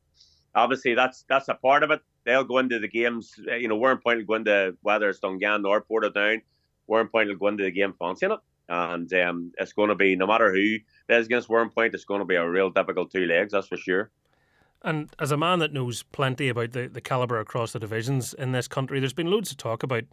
obviously that's that's a part of it they'll go into the games. Uh, you know, Warrenpoint will going to whether it's Dungannon or Portadown. Warrenpoint will going to the game fancying it, and um, it's going to be no matter who plays against Warrenpoint, it's going to be a real difficult two legs. That's for sure. And as a man that knows plenty about the, the calibre across the divisions in this country, there's been loads of talk about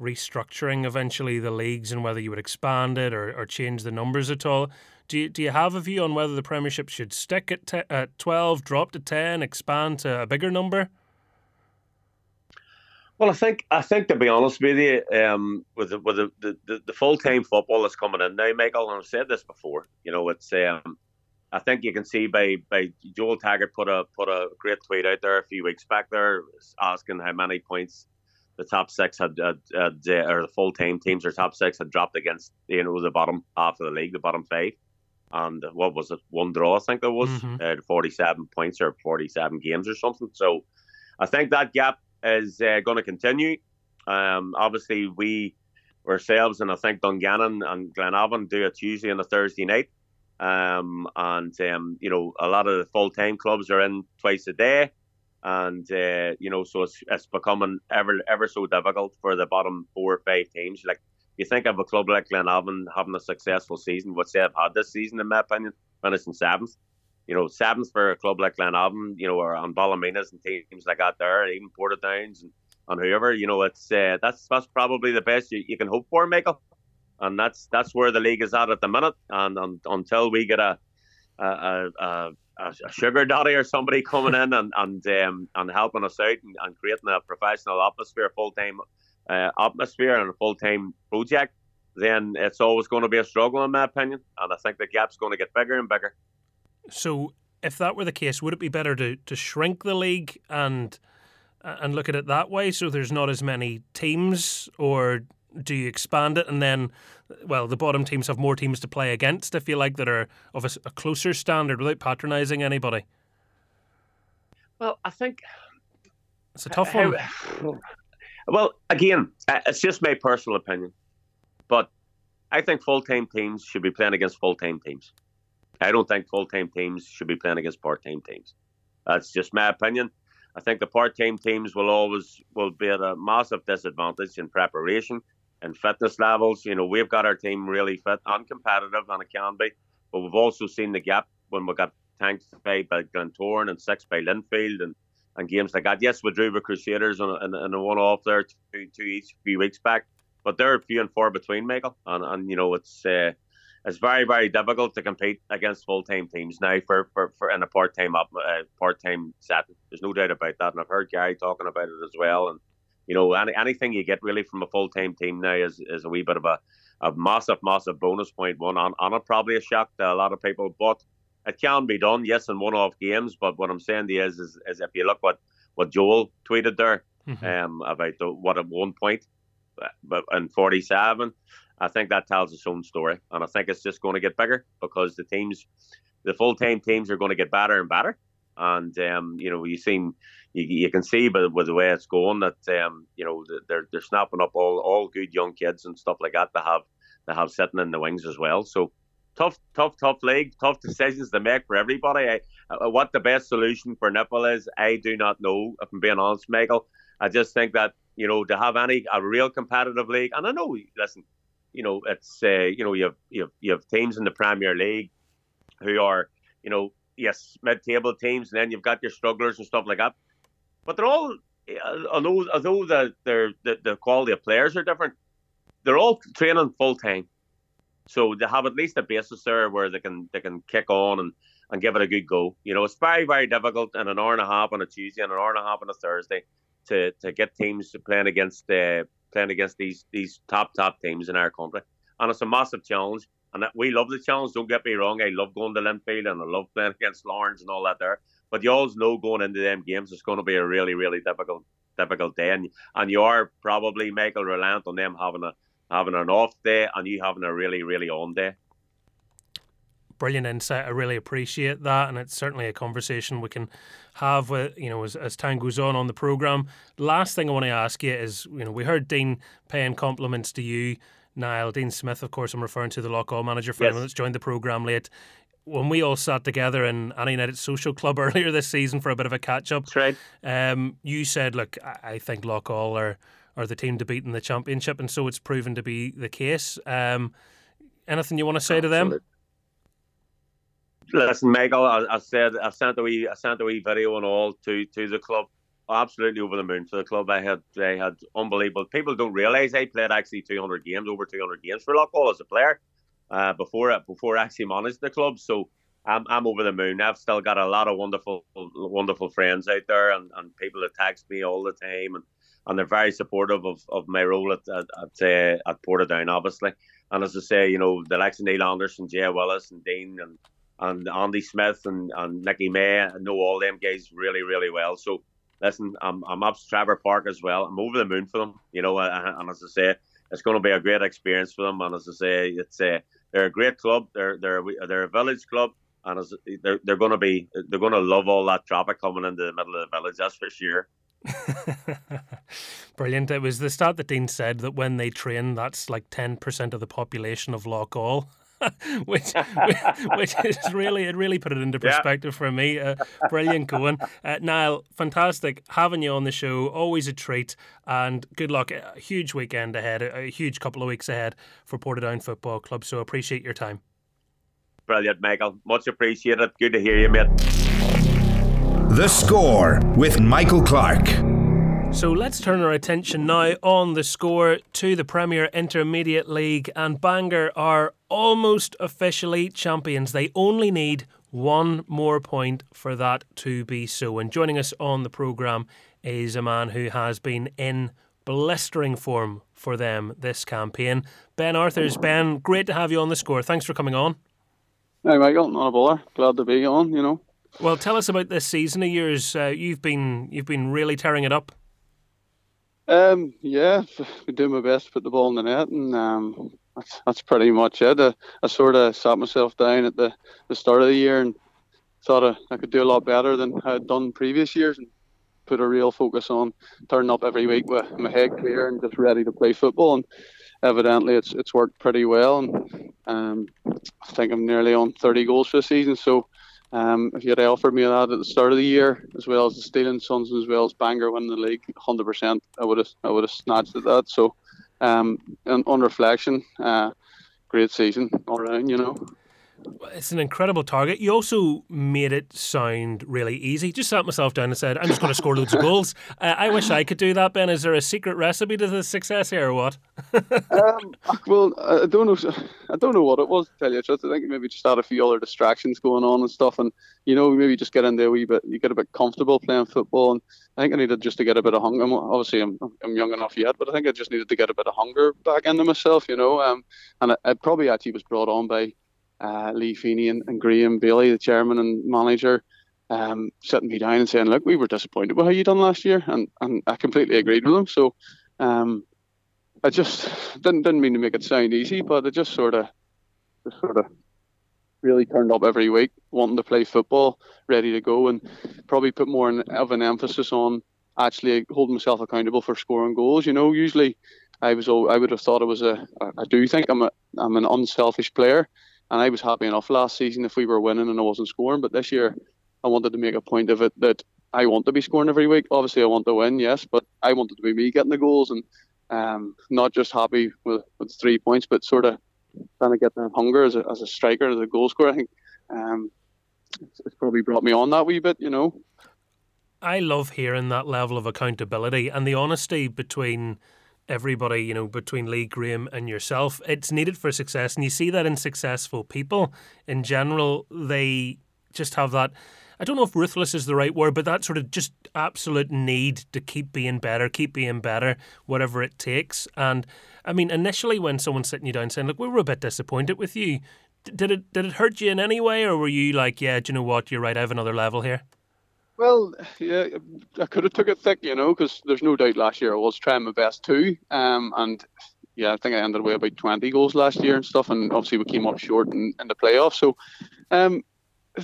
restructuring eventually the leagues and whether you would expand it or, or change the numbers at all. Do you, do you have a view on whether the Premiership should stick at, te- at 12, drop to 10, expand to a bigger number? Well, I think I think to be honest with you, um, with the, with the, the, the full time football that's coming in now, Michael, and I've said this before. You know, it's um, I think you can see by by Joel Taggart put a put a great tweet out there a few weeks back there asking how many points the top six had, had, had uh, or the full time teams or top six had dropped against you know the bottom half of the league, the bottom five, and what was it, one draw I think it was, mm-hmm. uh, forty seven points or forty seven games or something. So I think that gap is uh, going to continue. Um, obviously, we ourselves and I think Dungannon and Glenavon do a Tuesday and a Thursday night. Um, and um, you know, a lot of the full time clubs are in twice a day, and uh, you know, so it's it's becoming ever ever so difficult for the bottom four or five teams. Like you think of a club like Glenavon having a successful season, which they have had this season, in my opinion, finishing seventh you know, sevens for a club like Glenavon, you know, or on Ballymenas and teams like that there, even Portadowns and, and whoever, you know, it's uh, that's that's probably the best you, you can hope for, Michael. And that's that's where the league is at at the minute. And, and until we get a a, a, a, sugar daddy or somebody coming in and and um, and helping us out and, and creating a professional atmosphere, full time uh, atmosphere, and a full time project, then it's always going to be a struggle, in my opinion. And I think the gap's going to get bigger and bigger. So, if that were the case, would it be better to, to shrink the league and and look at it that way, so there's not as many teams, or do you expand it and then, well, the bottom teams have more teams to play against, if you like, that are of a, a closer standard without patronising anybody? Well, I think it's a tough one. well, again, uh, it's just my personal opinion, but I think full time teams should be playing against full time teams. I don't think full time teams should be playing against part time teams. That's just my opinion. I think the part time teams will always will be at a massive disadvantage in preparation and fitness levels. You know, we've got our team really fit and competitive, and it can be, but we've also seen the gap when we got tanked by, Glentoran and six by Linfield, and and games like that. Yes, we drew with Crusaders and a, a one off there two, two each few weeks back, but they're few and far between, Michael. And and you know it's uh, it's very very difficult to compete against full time teams now for, for, for in a part time uh, part time setting. There's no doubt about that, and I've heard Gary talking about it as well. And you know any, anything you get really from a full time team now is, is a wee bit of a, a massive massive bonus point. one on on it probably a shock to a lot of people, but it can be done, yes, in one off games. But what I'm saying to you is, is, is if you look what what Joel tweeted there mm-hmm. um, about the, what at one point, but in 47 I think that tells its own story, and I think it's just going to get bigger because the teams, the full time teams, are going to get better and better. And um, you know, you seem you, you can see, but with the way it's going, that um, you know, they're they're snapping up all all good young kids and stuff like that to have to have sitting in the wings as well. So tough, tough, tough league, tough decisions to make for everybody. I, what the best solution for NIFL is, I do not know. If I'm being honest, Michael, I just think that you know to have any a real competitive league, and I know, listen, you know, it's uh, you know you have, you have you have teams in the Premier League who are you know yes mid-table teams, and then you've got your strugglers and stuff like that. But they're all although although the the the quality of players are different, they're all training full time. So they have at least a basis there where they can they can kick on and, and give it a good go. You know, it's very very difficult in an hour and a half on a Tuesday and an hour and a half on a Thursday to, to get teams to playing against uh, playing against these these top top teams in our country, and it's a massive challenge. And we love the challenge. Don't get me wrong. I love going to Linfield and I love playing against Lawrence and all that there. But you always know going into them games, it's going to be a really, really difficult, difficult day. And and you are probably Michael reliant on them having a having an off day and you having a really, really on day brilliant insight. I really appreciate that, and it's certainly a conversation we can have with you know as, as time goes on on the program. Last thing I want to ask you is, you know, we heard Dean paying compliments to you. Niall, Dean Smith, of course, I'm referring to the Loughgall manager for yes. anyone that's joined the programme late. When we all sat together in Annagh United Social Club earlier this season for a bit of a catch up, right. Um, you said, "Look, I think Loughgall are are the team to beat in the championship," and so it's proven to be the case. Um, anything you want to say Absolutely. to them? Listen, Michael, I, I said I sent a wee I sent a wee video and all to to the club. Absolutely over the moon for the club. I had they had unbelievable. People don't realise I played actually 200 games, over 200 games for Loughgall as a player uh, before before I actually managed the club. So I'm I'm over the moon. I've still got a lot of wonderful wonderful friends out there, and, and people that text me all the time, and, and they're very supportive of, of my role at at at, uh, at Portadown, obviously. And as I say, you know, the likes of Neil Anderson, Jay Willis, and Dean, and and Andy Smith and, and Nicky May. I know all them guys really, really well. So listen, I'm I'm up to Trevor Park as well. I'm over the moon for them, you know. And, and as I say, it's going to be a great experience for them. And as I say, it's a they're a great club. They're they're they're a village club, and as, they're they're going to be they're going to love all that traffic coming into the middle of the village. That's for sure. Brilliant. It was the stat that Dean said that when they train, that's like 10% of the population of Loughgall. which, which is really it really put it into perspective yeah. for me. Uh, brilliant going, uh, Niall. Fantastic having you on the show. Always a treat, and good luck. A huge weekend ahead. A, a huge couple of weeks ahead for Portadown Football Club. So appreciate your time. Brilliant, Michael. Much appreciated. Good to hear you, mate. The score with Michael Clark. So let's turn our attention now on the score to the Premier Intermediate League, and Bangor are almost officially champions. They only need one more point for that to be so. And joining us on the programme is a man who has been in blistering form for them this campaign. Ben Arthurs. Ben, great to have you on the score. Thanks for coming on. Hey, Michael, not a bother. Glad to be on, you know. Well, tell us about this season of yours. Uh, you've been you've been really tearing it up. Um, yeah, been doing my best to put the ball in the net, and um, that's that's pretty much it. I, I sort of sat myself down at the, the start of the year and thought I, I could do a lot better than I had done previous years, and put a real focus on turning up every week with my head clear and just ready to play football. And evidently, it's it's worked pretty well, and um, I think I'm nearly on 30 goals for the season. So um, if you had offered me that at the start of the year, as well as the Steel and Sons as well as Bangor winning the league, 100%, I would have I would have snatched at that. So, um, and on reflection, uh, great season all around, you know. It's an incredible target. You also made it sound really easy. Just sat myself down and said, "I'm just going to score loads of goals." Uh, I wish I could do that. Ben, is there a secret recipe to the success here, or what? um, well, I don't know. I don't know what it was. To tell you the truth, I think maybe just had a few other distractions going on and stuff, and you know, maybe just get in there a wee bit. You get a bit comfortable playing football, and I think I needed just to get a bit of hunger. Obviously, I'm, I'm young enough yet, but I think I just needed to get a bit of hunger back into myself, you know. Um, and it, probably actually was brought on by uh, Lee Feeney and, and Graham Bailey, the chairman and manager, um, sitting me down and saying, "Look, we were disappointed with how you done last year," and and I completely agreed with them. So, um, I just didn't didn't mean to make it sound easy, but it just sort of, just sort of, really turned up every week, wanting to play football, ready to go, and probably put more of an emphasis on actually holding myself accountable for scoring goals. You know, usually I was I would have thought I was a I do think I'm a I'm an unselfish player, and I was happy enough last season if we were winning and I wasn't scoring. But this year, I wanted to make a point of it that I want to be scoring every week. Obviously, I want to win, yes, but I wanted to be me getting the goals and um, not just happy with, with three points, but sort of trying to get the hunger as a, as a striker, as a goal scorer. I think um, it's, it's probably brought me on that wee bit, you know. I love hearing that level of accountability and the honesty between everybody, you know, between Lee Graham and yourself. It's needed for success, and you see that in successful people in general. They just have that. I don't know if ruthless is the right word, but that sort of just absolute need to keep being better, keep being better, whatever it takes. And I mean, initially when someone's sitting you down saying, "Look, we were a bit disappointed with you," did it did it hurt you in any way, or were you like, "Yeah, do you know what? You're right. I have another level here." Well, yeah, I could have took it thick, you know, because there's no doubt last year I was trying my best too. Um, and yeah, I think I ended with about 20 goals last year and stuff, and obviously we came up short in, in the playoffs. So, um,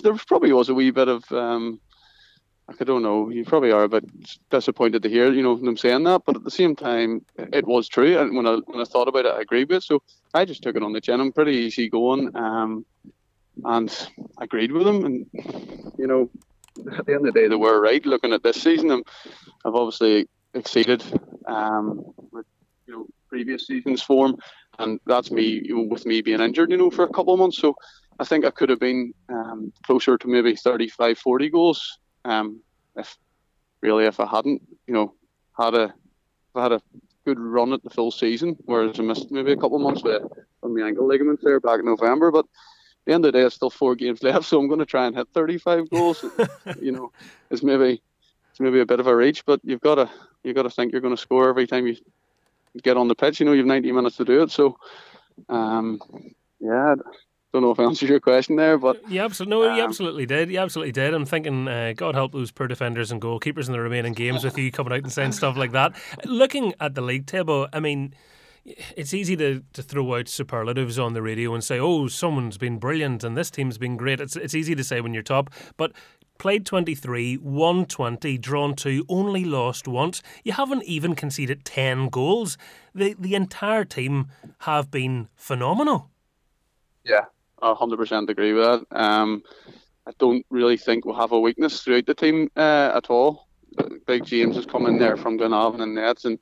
there probably was a wee bit of um, I don't know. You probably are a bit disappointed to hear, you know, them saying that, but at the same time, it was true. And when I when I thought about it, I agreed with it. So I just took it on the chin. I'm pretty easy going, um, and agreed with them. And you know, at the end of the day, they were right. Looking at this season, i have obviously exceeded um, with, you know previous season's form, and that's me you know, with me being injured, you know, for a couple of months. So I think I could have been um, closer to maybe 35, 40 goals um, if really if I hadn't, you know, had a had a good run at the full season, whereas I missed maybe a couple of months with on my ankle ligaments there back in November, but the end of the day, it's still four games left, so I'm going to try and hit 35 goals. you know, it's maybe it's maybe a bit of a reach, but you've got to you've got to think you're going to score every time you get on the pitch. You know, you've 90 minutes to do it, so um, yeah. Don't know if I answered your question there, but you absolutely no, you um, absolutely did. You absolutely did. I'm thinking, uh, God help those poor defenders and goalkeepers in the remaining games with you coming out and saying stuff like that. Looking at the league table, I mean, it's easy to, to throw out superlatives on the radio and say, oh, someone's been brilliant and this team's been great. It's, it's easy to say when you're top, but played 23, won 20, drawn 2, only lost once. You haven't even conceded 10 goals. The, the entire team have been phenomenal. Yeah, I 100% agree with that. Um, I don't really think we'll have a weakness throughout the team uh, at all. Big James has come in there from Glenavon and Nets and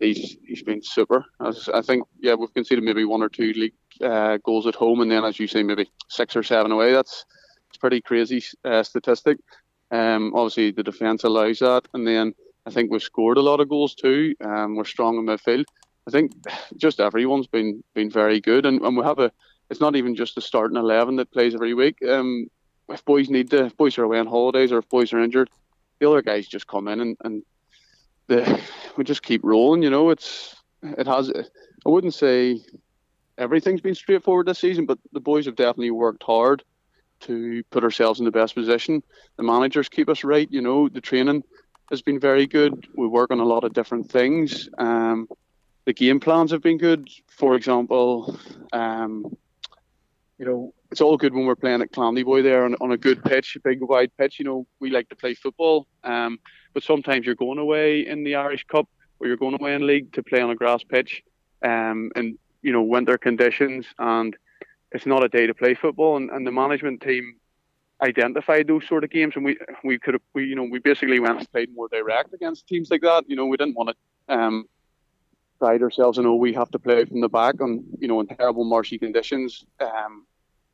he's he's been super. As I think, yeah, we've conceded maybe one or two league uh, goals at home, and then as you say, maybe six or seven away. That's it's pretty crazy uh, statistic. Um, obviously the defence allows that, and then I think we've scored a lot of goals too. Um, we're strong in midfield. I think just everyone's been been very good, and, and we have a. It's not even just the starting eleven that plays every week. Um, if boys need to, if boys are away on holidays or if boys are injured, the other guys just come in and, and the we just keep rolling. You know, it's it has. I wouldn't say everything's been straightforward this season, but the boys have definitely worked hard to put ourselves in the best position. The managers keep us right. You know, the training has been very good. We work on a lot of different things. Um, the game plans have been good. For example, um, you know, it's all good when we're playing at Clandeboye there on, on a good pitch, a big wide pitch. You know, we like to play football. Um, but sometimes you're going away in the Irish Cup or you're going away in league to play on a grass pitch, um, and you know winter conditions, and it's not a day to play football. And, and the management team identified those sort of games, and we we could have we you know we basically went and played more direct against teams like that. You know, we didn't want to. Um, pride ourselves and oh we have to play from the back on you know in terrible marshy conditions um,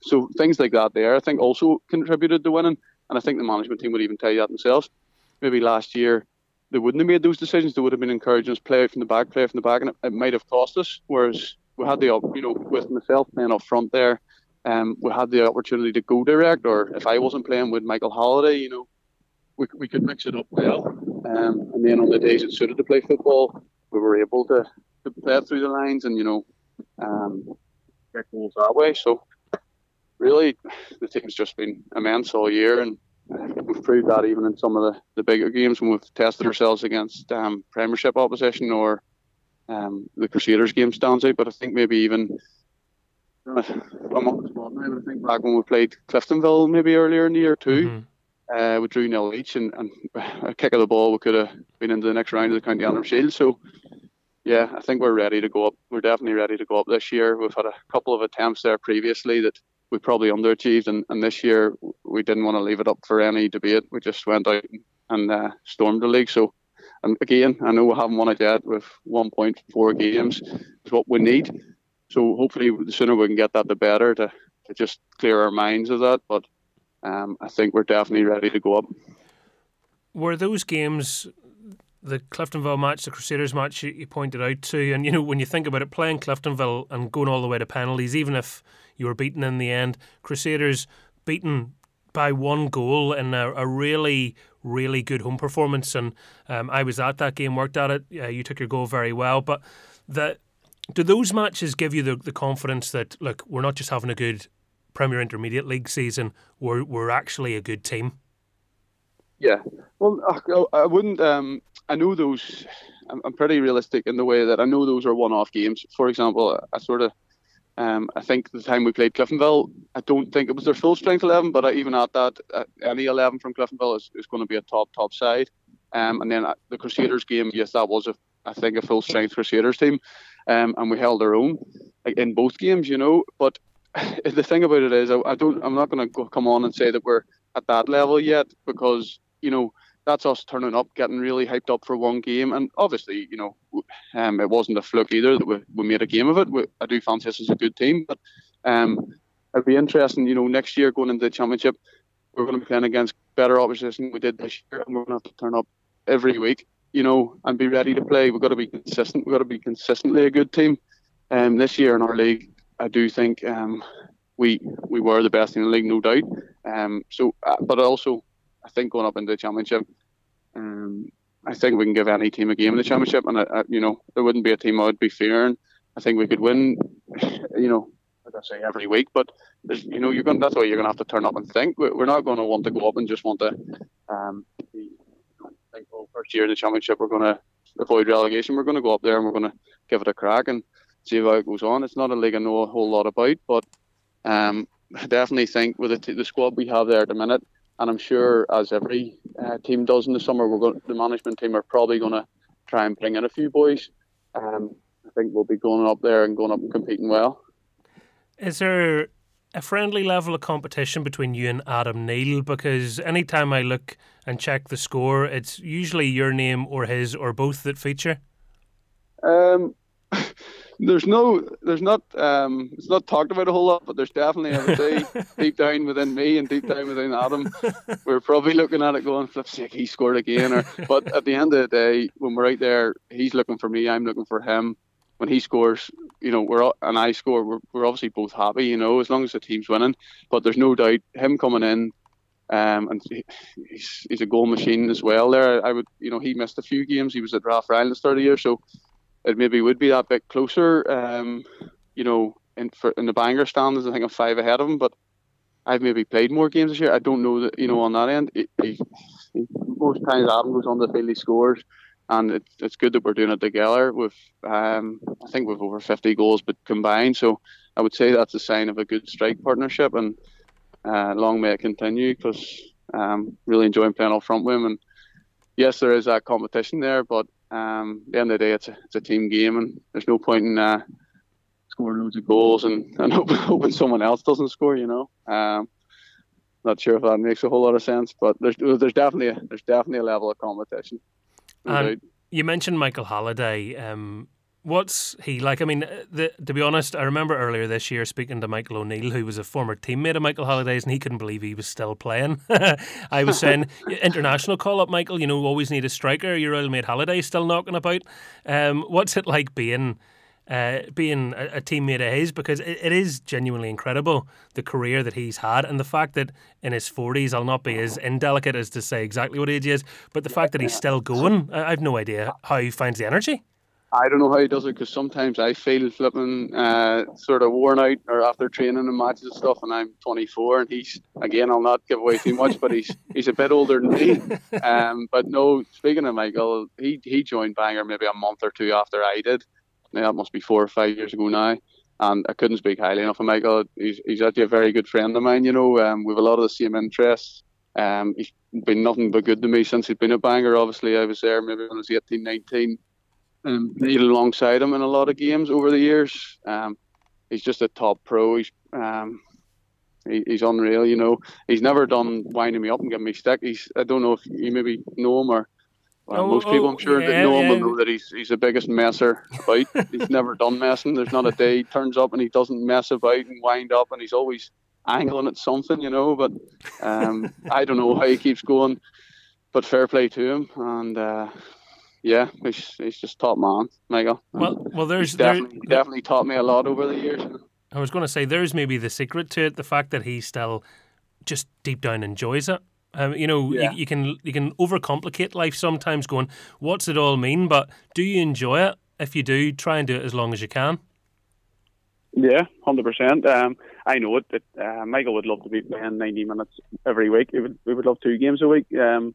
so things like that there, I think, also contributed to winning. And I think the management team would even tell you that themselves. Maybe last year they wouldn't have made those decisions. They would have been encouraging us play from the back, play from the back, and it, it might have cost us. Whereas we had the, you know, with myself playing up front there, um, we had the opportunity to go direct. Or if I wasn't playing with Michael Halliday, you know, we, we could mix it up well. Um, and then on the days it suited to play football, we were able to, to play through the lines and you know, um, get goals that way. So really, the team's just been immense all year, and we've proved that even in some of the, the bigger games when we've tested ourselves against um, Premiership opposition or um, the Crusaders game stands out. But I think maybe even I'm on the spot now, but I think back when we played Cliftonville maybe earlier in the year too. Mm-hmm. Uh, we drew nil each, and, and a kick of the ball, we could have been into the next round of the County Antrim Shield. So, yeah, I think we're ready to go up. We're definitely ready to go up this year. We've had a couple of attempts there previously that we probably underachieved, and, and this year we didn't want to leave it up for any debate. We just went out and uh, stormed the league. So, and again, I know we haven't won it yet with 1.4 games is what we need. So hopefully, the sooner we can get that, the better to, to just clear our minds of that. But um, I think we're definitely ready to go up. Were those games the Cliftonville match, the Crusaders match you pointed out to, and you know when you think about it, playing Cliftonville and going all the way to penalties, even if you were beaten in the end, Crusaders beaten by one goal in a, a really really good home performance, and um, I was at that game, worked at it. Uh, you took your goal very well, but the do those matches give you the, the confidence that look, we're not just having a good Premier Intermediate League season, we're we're actually a good team? Yeah, well, I wouldn't. Um, I know those. I'm, I'm pretty realistic in the way that I know those are one-off games. For example, I sort of. Um, I think the time we played Cliftonville, I don't think it was their full strength 11, but I, even at that, uh, any 11 from Cliftonville is, is going to be a top, top side. Um, and then uh, the Crusaders game, yes, that was, a, I think, a full strength Crusaders team. Um, and we held our own like, in both games, you know. But the thing about it is, I, I don't, I'm not going to come on and say that we're at that level yet because, you know, that's us turning up, getting really hyped up for one game. And obviously, you know, um, it wasn't a fluke either that we, we made a game of it. We, I do fancy this as a good team, but um, it'd be interesting, you know, next year going into the championship, we're going to be playing against better opposition we did this year, and we're going to have to turn up every week, you know, and be ready to play. We've got to be consistent. We've got to be consistently a good team. Um, this year in our league, I do think um, we we were the best in the league, no doubt. Um, so, uh, but also I think going up into the championship, um, I think we can give any team a game in the championship, and uh, uh, you know there wouldn't be a team I would be fearing. I think we could win, you know, like I say every week. But you know, you're going. That's why you're going to have to turn up and think. We're not going to want to go up and just want to um, think, oh, first year in the championship, we're going to avoid relegation. We're going to go up there and we're going to give it a crack and see how it goes on. It's not a league I know a whole lot about, but um, I definitely think with the, the squad we have there at the minute, and I'm sure as every uh, team does in the summer, we're going, the management team are probably going to try and bring in a few boys. Um, I think we'll be going up there and going up and competing well. Is there a friendly level of competition between you and Adam Neal? Because anytime I look and check the score, it's usually your name or his or both that feature. Um, there's no, there's not, um, it's not talked about a whole lot, but there's definitely, I would say, deep down within me and deep down within Adam, we're probably looking at it going, flip sake, he scored again. Or, but at the end of the day, when we're out there, he's looking for me, I'm looking for him. When he scores, you know, we're all, and I score, we're, we're obviously both happy, you know, as long as the team's winning. But there's no doubt him coming in, um, and he's, he's a goal machine as well. There, I would, you know, he missed a few games. He was at Rathfriland at the start of the year, so it maybe would be that bit closer. Um, you know, in for in the Bangor standings, I think I'm five ahead of him, but I've maybe played more games this year. I don't know that you know on that end. He, he, most times Adam goes on the field, he scores, and it's it's good that we're doing it together. With um, I think we've over 50 goals, but combined. So I would say that's a sign of a good strike partnership, and uh, long may it continue because um, really enjoying playing up front with him. And yes, there is that competition there, but um, at the end of the day, it's a, it's a team game, and there's no point in uh, scoring loads of goals and, and hoping, hoping someone else doesn't score. You know, um, not sure if that makes a whole lot of sense, but there's there's definitely a, there's definitely a level of competition. and you mentioned Michael Halliday. Um, What's he like? I mean, uh, the, to be honest, I remember earlier this year speaking to Michael O'Neill, who was a former teammate of Michael Halliday's, and he couldn't believe he was still playing. I was saying, international call up, Michael. You know, always need a striker. Your old mate Holiday still knocking about. Um, what's it like being? Uh, being a, a, teammate of his because it, it is genuinely incredible the career that he's had and the fact that in his 40s I'll not be as indelicate as to say exactly what age he is but the fact that he's still going I, have no idea how he finds the energy I don't know how he does it because sometimes I feel flipping uh, sort of worn out or after training and matches and stuff, and I'm 24, and he's again I'll not give away too much, but he's he's a bit older than me. Um, but no, speaking of Michael, he he joined Bangor maybe a month or two after I did. Now that must be four or five years ago now, and I couldn't speak highly enough of Michael. He's he's actually a very good friend of mine. You know, um, we have a lot of the same interests. Um, he's been nothing but good to me since he's been a Bangor. Obviously, I was there maybe when I was 18, 19 um, played alongside him in a lot of games over the years. Um, he's just a top pro. He's um, he, he's unreal. You know, he's never done winding me up and giving me stick. He's I don't know if you maybe know him or. Well, oh, most people, I'm sure, yeah, that know him yeah. will know that he's he's the biggest messer about. he's never done messing. There's not a day he turns up and he doesn't mess about and wind up, and he's always angling at something, you know. But um, I don't know how he keeps going. But fair play to him, and uh, yeah, he's, he's just top man, Michael. Well, well, there's he's definitely, there, definitely taught me a lot over the years. I was going to say there's maybe the secret to it, the fact that he still just deep down enjoys it. Um, you know, yeah. you, you, can you can overcomplicate life sometimes, going, "What's it all mean?" But do you enjoy it? If you do, try and do it as long as you can. Yeah, hundred percent. Um, I know it. That uh, Michael would love to be playing ninety minutes every week. We would, we would love two games a week. Um,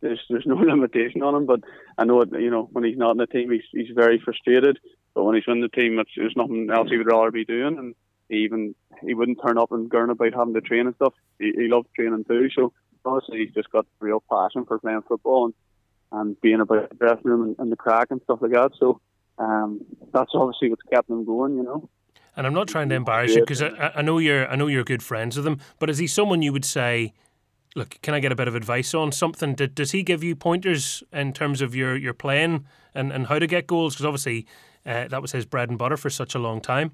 there's there's no limitation on him. But I know it, you know when he's not in the team, he's he's very frustrated. But when he's in the team, it's, there's nothing else he would rather be doing. And he even he wouldn't turn up and gurn about having to train and stuff. He, he loved training too. So obviously he's just got real passion for playing football and and being about the dressing room and, and the crack and stuff like that. So um, that's obviously what's kept him going. You know. And I'm not trying to embarrass you because I, I know you're I know you're good friends with him, but is he someone you would say look, can I get a bit of advice on something? Did, does he give you pointers in terms of your, your playing and, and how to get goals? Because obviously uh, that was his bread and butter for such a long time.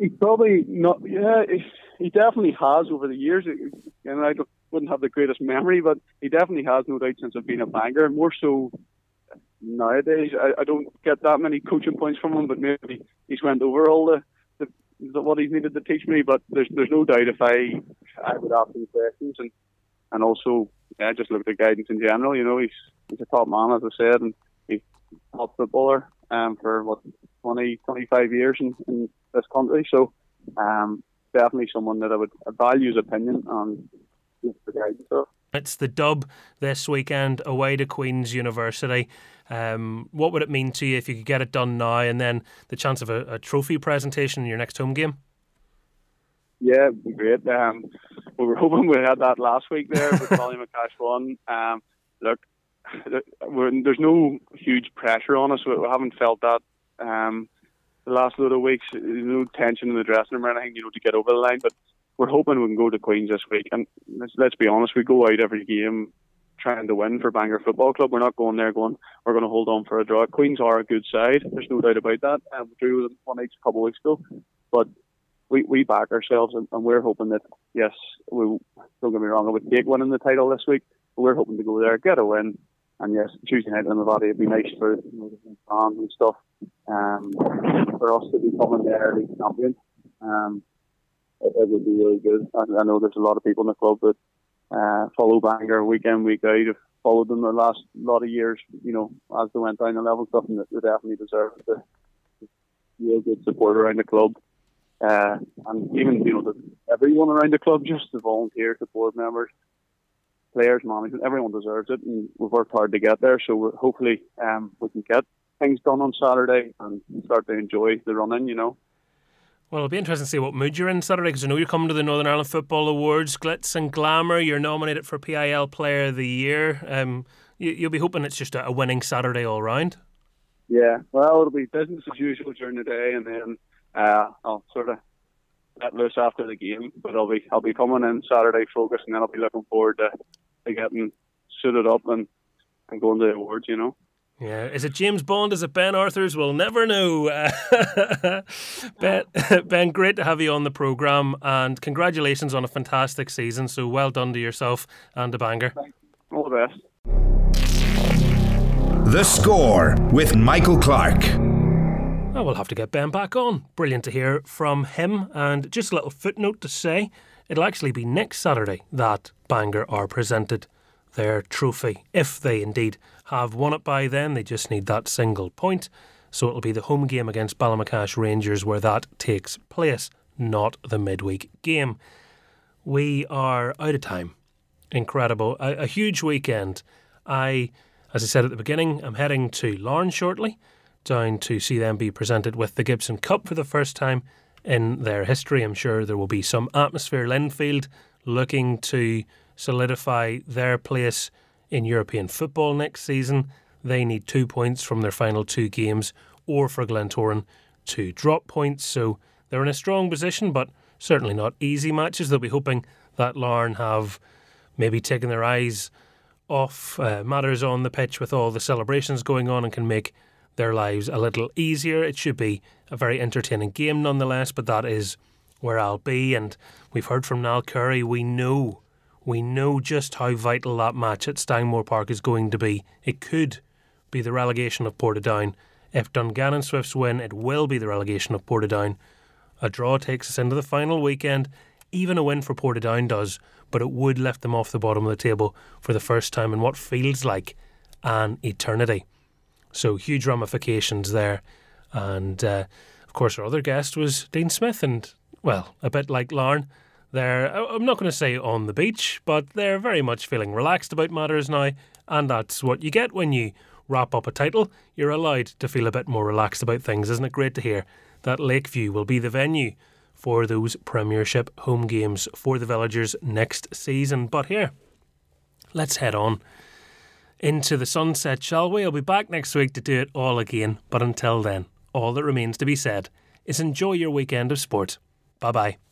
He probably not. Yeah, he definitely has over the years. And I wouldn't have the greatest memory, but he definitely has, no doubt, since I've been a Bangor. More so nowadays. I, I don't get that many coaching points from him, but maybe he's went over all the what he's needed to teach me. But there's there's no doubt if I I would ask him questions and and also yeah, just look at guidance in general. You know, he's he's a top man as I said, and he's a top footballer um, for what 20, 25 years in, in this country. So um, definitely someone that I would value his opinion on the guidance of. It's the dub this weekend away to Queen's University. Um, what would it mean to you if you could get it done now and then the chance of a, a trophy presentation in your next home game? Yeah, great. Um, we were hoping we had that last week there with Ballymacash one. Um, look, there's no huge pressure on us. We haven't felt that um, the last load of weeks. There's no tension in the dressing room or anything, you know, to get over the line. But we're hoping we can go to Queens this week. And let's, let's be honest, we go out every game trying to win for Bangor Football Club. We're not going there going, we're going to hold on for a draw. Queens are a good side. There's no doubt about that. And we drew them one each a couple of weeks ago. But we, we back ourselves and, and we're hoping that, yes, we don't get me wrong, I would take winning the title this week. But we're hoping to go there, get a win. And yes, Tuesday night in the body would be nice for you know, the fans and stuff. Um, for us to be coming there, league champion. Um, it, it, would be really good. I, I know there's a lot of people in the club that uh, follow Bangor week in, week out. I've followed them the last lot of years, you know, as they went down the level stuff, and they definitely deserve the real good support around the club. Uh, and even, you know, the, everyone around the club, just the volunteers, the board members, players, management, everyone deserves it, and we've worked hard to get there. So hopefully um, we can get things done on Saturday and start to enjoy the running, you know. Well, it'll be interesting to see what mood you're in Saturday because I know you're coming to the Northern Ireland Football Awards, glitz and glamour. You're nominated for PIL Player of the Year. Um, you, will be hoping it's just a, winning Saturday all round. Yeah, well, it'll be business as usual during the day, and then uh, I'll sort of let loose after the game. But I'll be I'll be coming in Saturday focused, and then I'll be looking forward to, to getting suited up and, and going to the awards. You know. Yeah, is it James Bond? Is it Ben Arthur's? We'll never know. ben, ben, great to have you on the programme and congratulations on a fantastic season. So well done to yourself and the Bangor. All the best. The Score with Michael Clark. Oh, we'll have to get Ben back on. Brilliant to hear from him. And just a little footnote to say it'll actually be next Saturday that Bangor are presented their trophy, if they indeed have won it by then. They just need that single point. So it'll be the home game against Ballymacash Rangers where that takes place, not the midweek game. We are out of time. Incredible. A, a huge weekend. I, as I said at the beginning, I'm heading to Larne shortly, down to see them be presented with the Gibson Cup for the first time in their history. I'm sure there will be some atmosphere. Linfield looking to solidify their place in European football next season. They need two points from their final two games, or for Glentoran to drop points. So they're in a strong position, but certainly not easy matches. They'll be hoping that Larne have maybe taken their eyes off uh, matters on the pitch with all the celebrations going on and can make their lives a little easier. It should be a very entertaining game nonetheless, but that is where I'll be. And we've heard from Niall Currie. We know we know just how vital that match at Stangmore Park is going to be. It could be the relegation of Portadown. If Dungannon Swifts win, it will be the relegation of Portadown. A draw takes us into the final weekend. Even a win for Portadown does, but it would lift them off the bottom of the table for the first time in what feels like an eternity. So huge ramifications there. And uh, of course, our other guest was Dean Smith, and well, a bit like Larne, they're, uh, I'm not going to say on the beach, but they're very much feeling relaxed about matters now, and that's what you get when you wrap up a title. You're allowed to feel a bit more relaxed about things. Isn't it great to hear that Lakeview will be the venue for those Premiership home games for the Villagers next season? But here, let's head on into the sunset, shall we? I'll be back next week to do it all again, but until then, all that remains to be said is enjoy your weekend of sport. Bye bye.